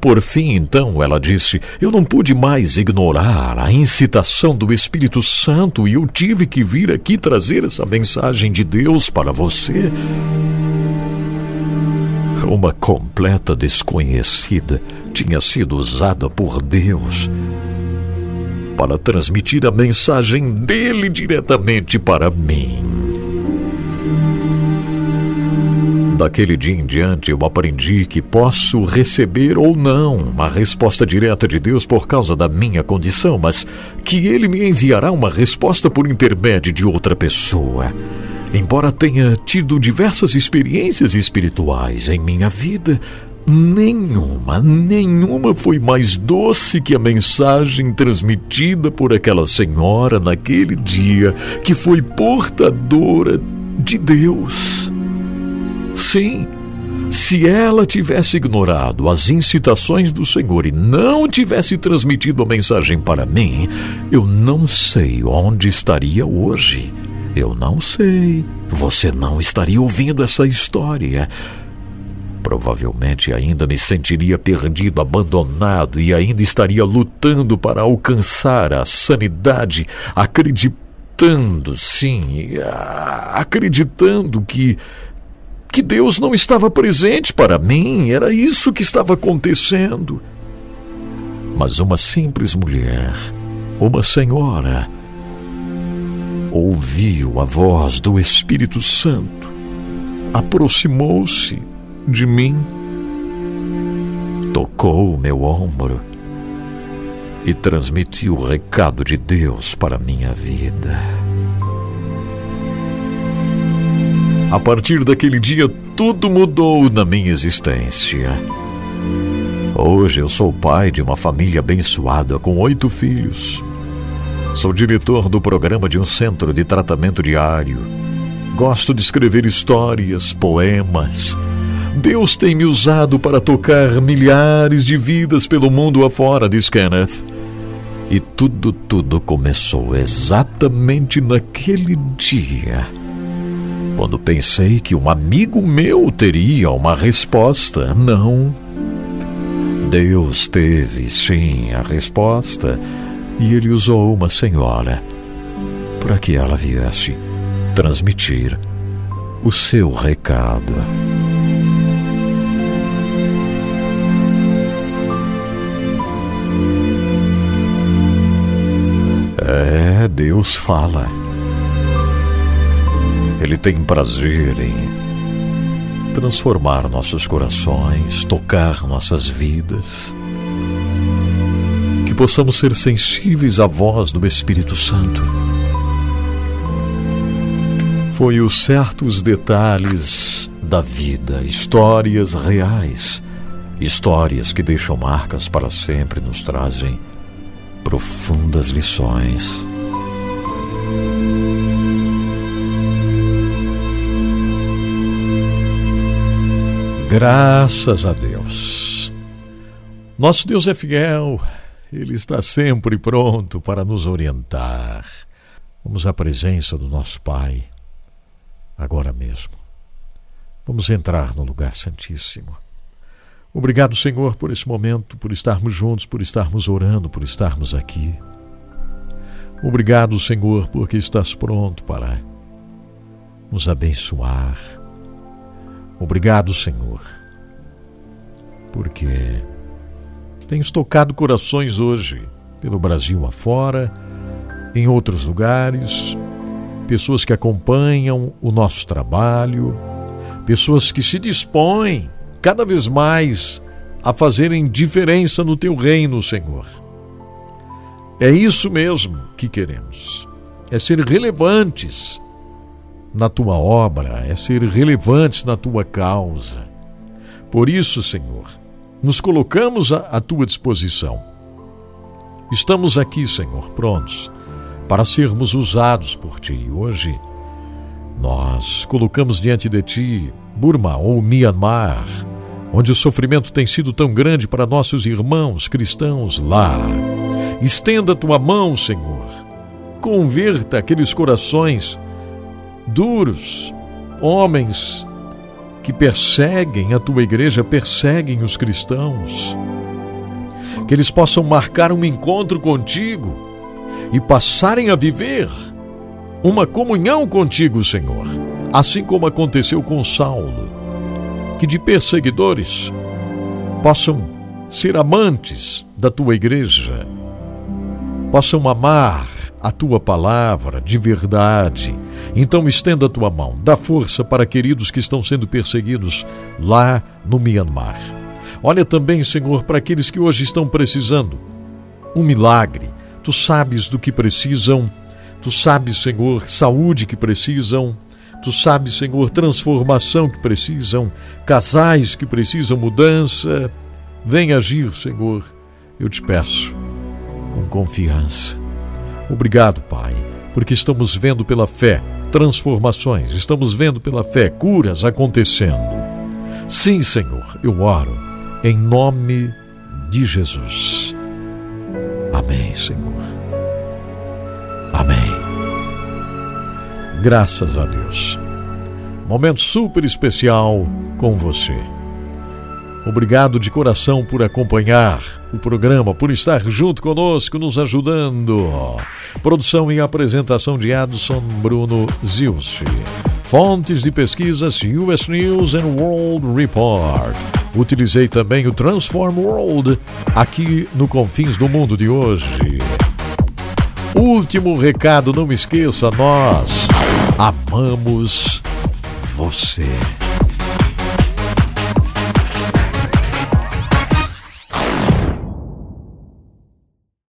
Por fim, então, ela disse: Eu não pude mais ignorar a incitação do Espírito Santo e eu tive que vir aqui trazer essa mensagem de Deus para você. Uma completa desconhecida tinha sido usada por Deus para transmitir a mensagem dele diretamente para mim. Daquele dia em diante, eu aprendi que posso receber ou não uma resposta direta de Deus por causa da minha condição, mas que Ele me enviará uma resposta por intermédio de outra pessoa. Embora tenha tido diversas experiências espirituais em minha vida, Nenhuma, nenhuma foi mais doce que a mensagem transmitida por aquela senhora naquele dia, que foi portadora de Deus. Sim, se ela tivesse ignorado as incitações do Senhor e não tivesse transmitido a mensagem para mim, eu não sei onde estaria hoje. Eu não sei. Você não estaria ouvindo essa história. Provavelmente ainda me sentiria perdido, abandonado e ainda estaria lutando para alcançar a sanidade, acreditando, sim, acreditando que que Deus não estava presente para mim, era isso que estava acontecendo. Mas uma simples mulher, uma senhora, ouviu a voz do Espírito Santo, aproximou-se de mim, tocou meu ombro e transmitiu o recado de Deus para minha vida. A partir daquele dia, tudo mudou na minha existência. Hoje eu sou pai de uma família abençoada com oito filhos. Sou diretor do programa de um centro de tratamento diário. Gosto de escrever histórias, poemas Deus tem me usado para tocar milhares de vidas pelo mundo afora, diz Kenneth. E tudo, tudo começou exatamente naquele dia. Quando pensei que um amigo meu teria uma resposta, não. Deus teve, sim, a resposta, e ele usou uma senhora para que ela viesse transmitir o seu recado. É, Deus fala. Ele tem prazer em transformar nossos corações, tocar nossas vidas. Que possamos ser sensíveis à voz do Espírito Santo. Foi os certos detalhes da vida, histórias reais, histórias que deixam marcas para sempre, nos trazem profundas lições. Graças a Deus. Nosso Deus é fiel, Ele está sempre pronto para nos orientar. Vamos à presença do nosso Pai, agora mesmo. Vamos entrar no lugar santíssimo. Obrigado, Senhor, por esse momento, por estarmos juntos, por estarmos orando, por estarmos aqui. Obrigado, Senhor, porque estás pronto para nos abençoar. Obrigado, Senhor, porque tens tocado corações hoje pelo Brasil afora, em outros lugares, pessoas que acompanham o nosso trabalho, pessoas que se dispõem cada vez mais a fazerem diferença no teu reino, Senhor. É isso mesmo que queremos. É ser relevantes na tua obra, é ser relevantes na tua causa. Por isso, Senhor, nos colocamos à, tua disposição. Estamos aqui, Senhor, prontos para sermos usados por ti. Hoje, nós colocamos diante de ti Burma ou Myanmar, onde o sofrimento tem sido tão grande para nossos irmãos cristãos lá. Estenda tua mão, Senhor. Converta aqueles corações duros, homens que perseguem a tua igreja, perseguem os cristãos. Que eles possam marcar um encontro contigo e passarem a viver uma comunhão contigo, Senhor, assim como aconteceu com Saulo. Que de perseguidores possam ser amantes da tua igreja, possam amar a tua palavra de verdade. Então estenda a tua mão, dá força para queridos que estão sendo perseguidos lá no Mianmar. Olha também, Senhor, para aqueles que hoje estão precisando um milagre. Tu sabes do que precisam, tu sabes, Senhor, saúde que precisam, tu sabes, Senhor, transformação que precisam, casais que precisam mudança. Vem agir, Senhor, eu te peço, com confiança Obrigado, Pai, porque estamos vendo pela fé transformações, estamos vendo pela fé curas acontecendo. Sim, Senhor, eu oro em nome de Jesus. Amém, Senhor. Amém. Graças a Deus. Momento super especial com você. Obrigado de coração por acompanhar o programa, por estar junto conosco, nos ajudando. Produção e apresentação de Adson Bruno Zilci. Fontes de pesquisas US News and World Report. Utilizei também o Transform World aqui no Confins do Mundo de hoje. Último recado, não esqueça, nós amamos você.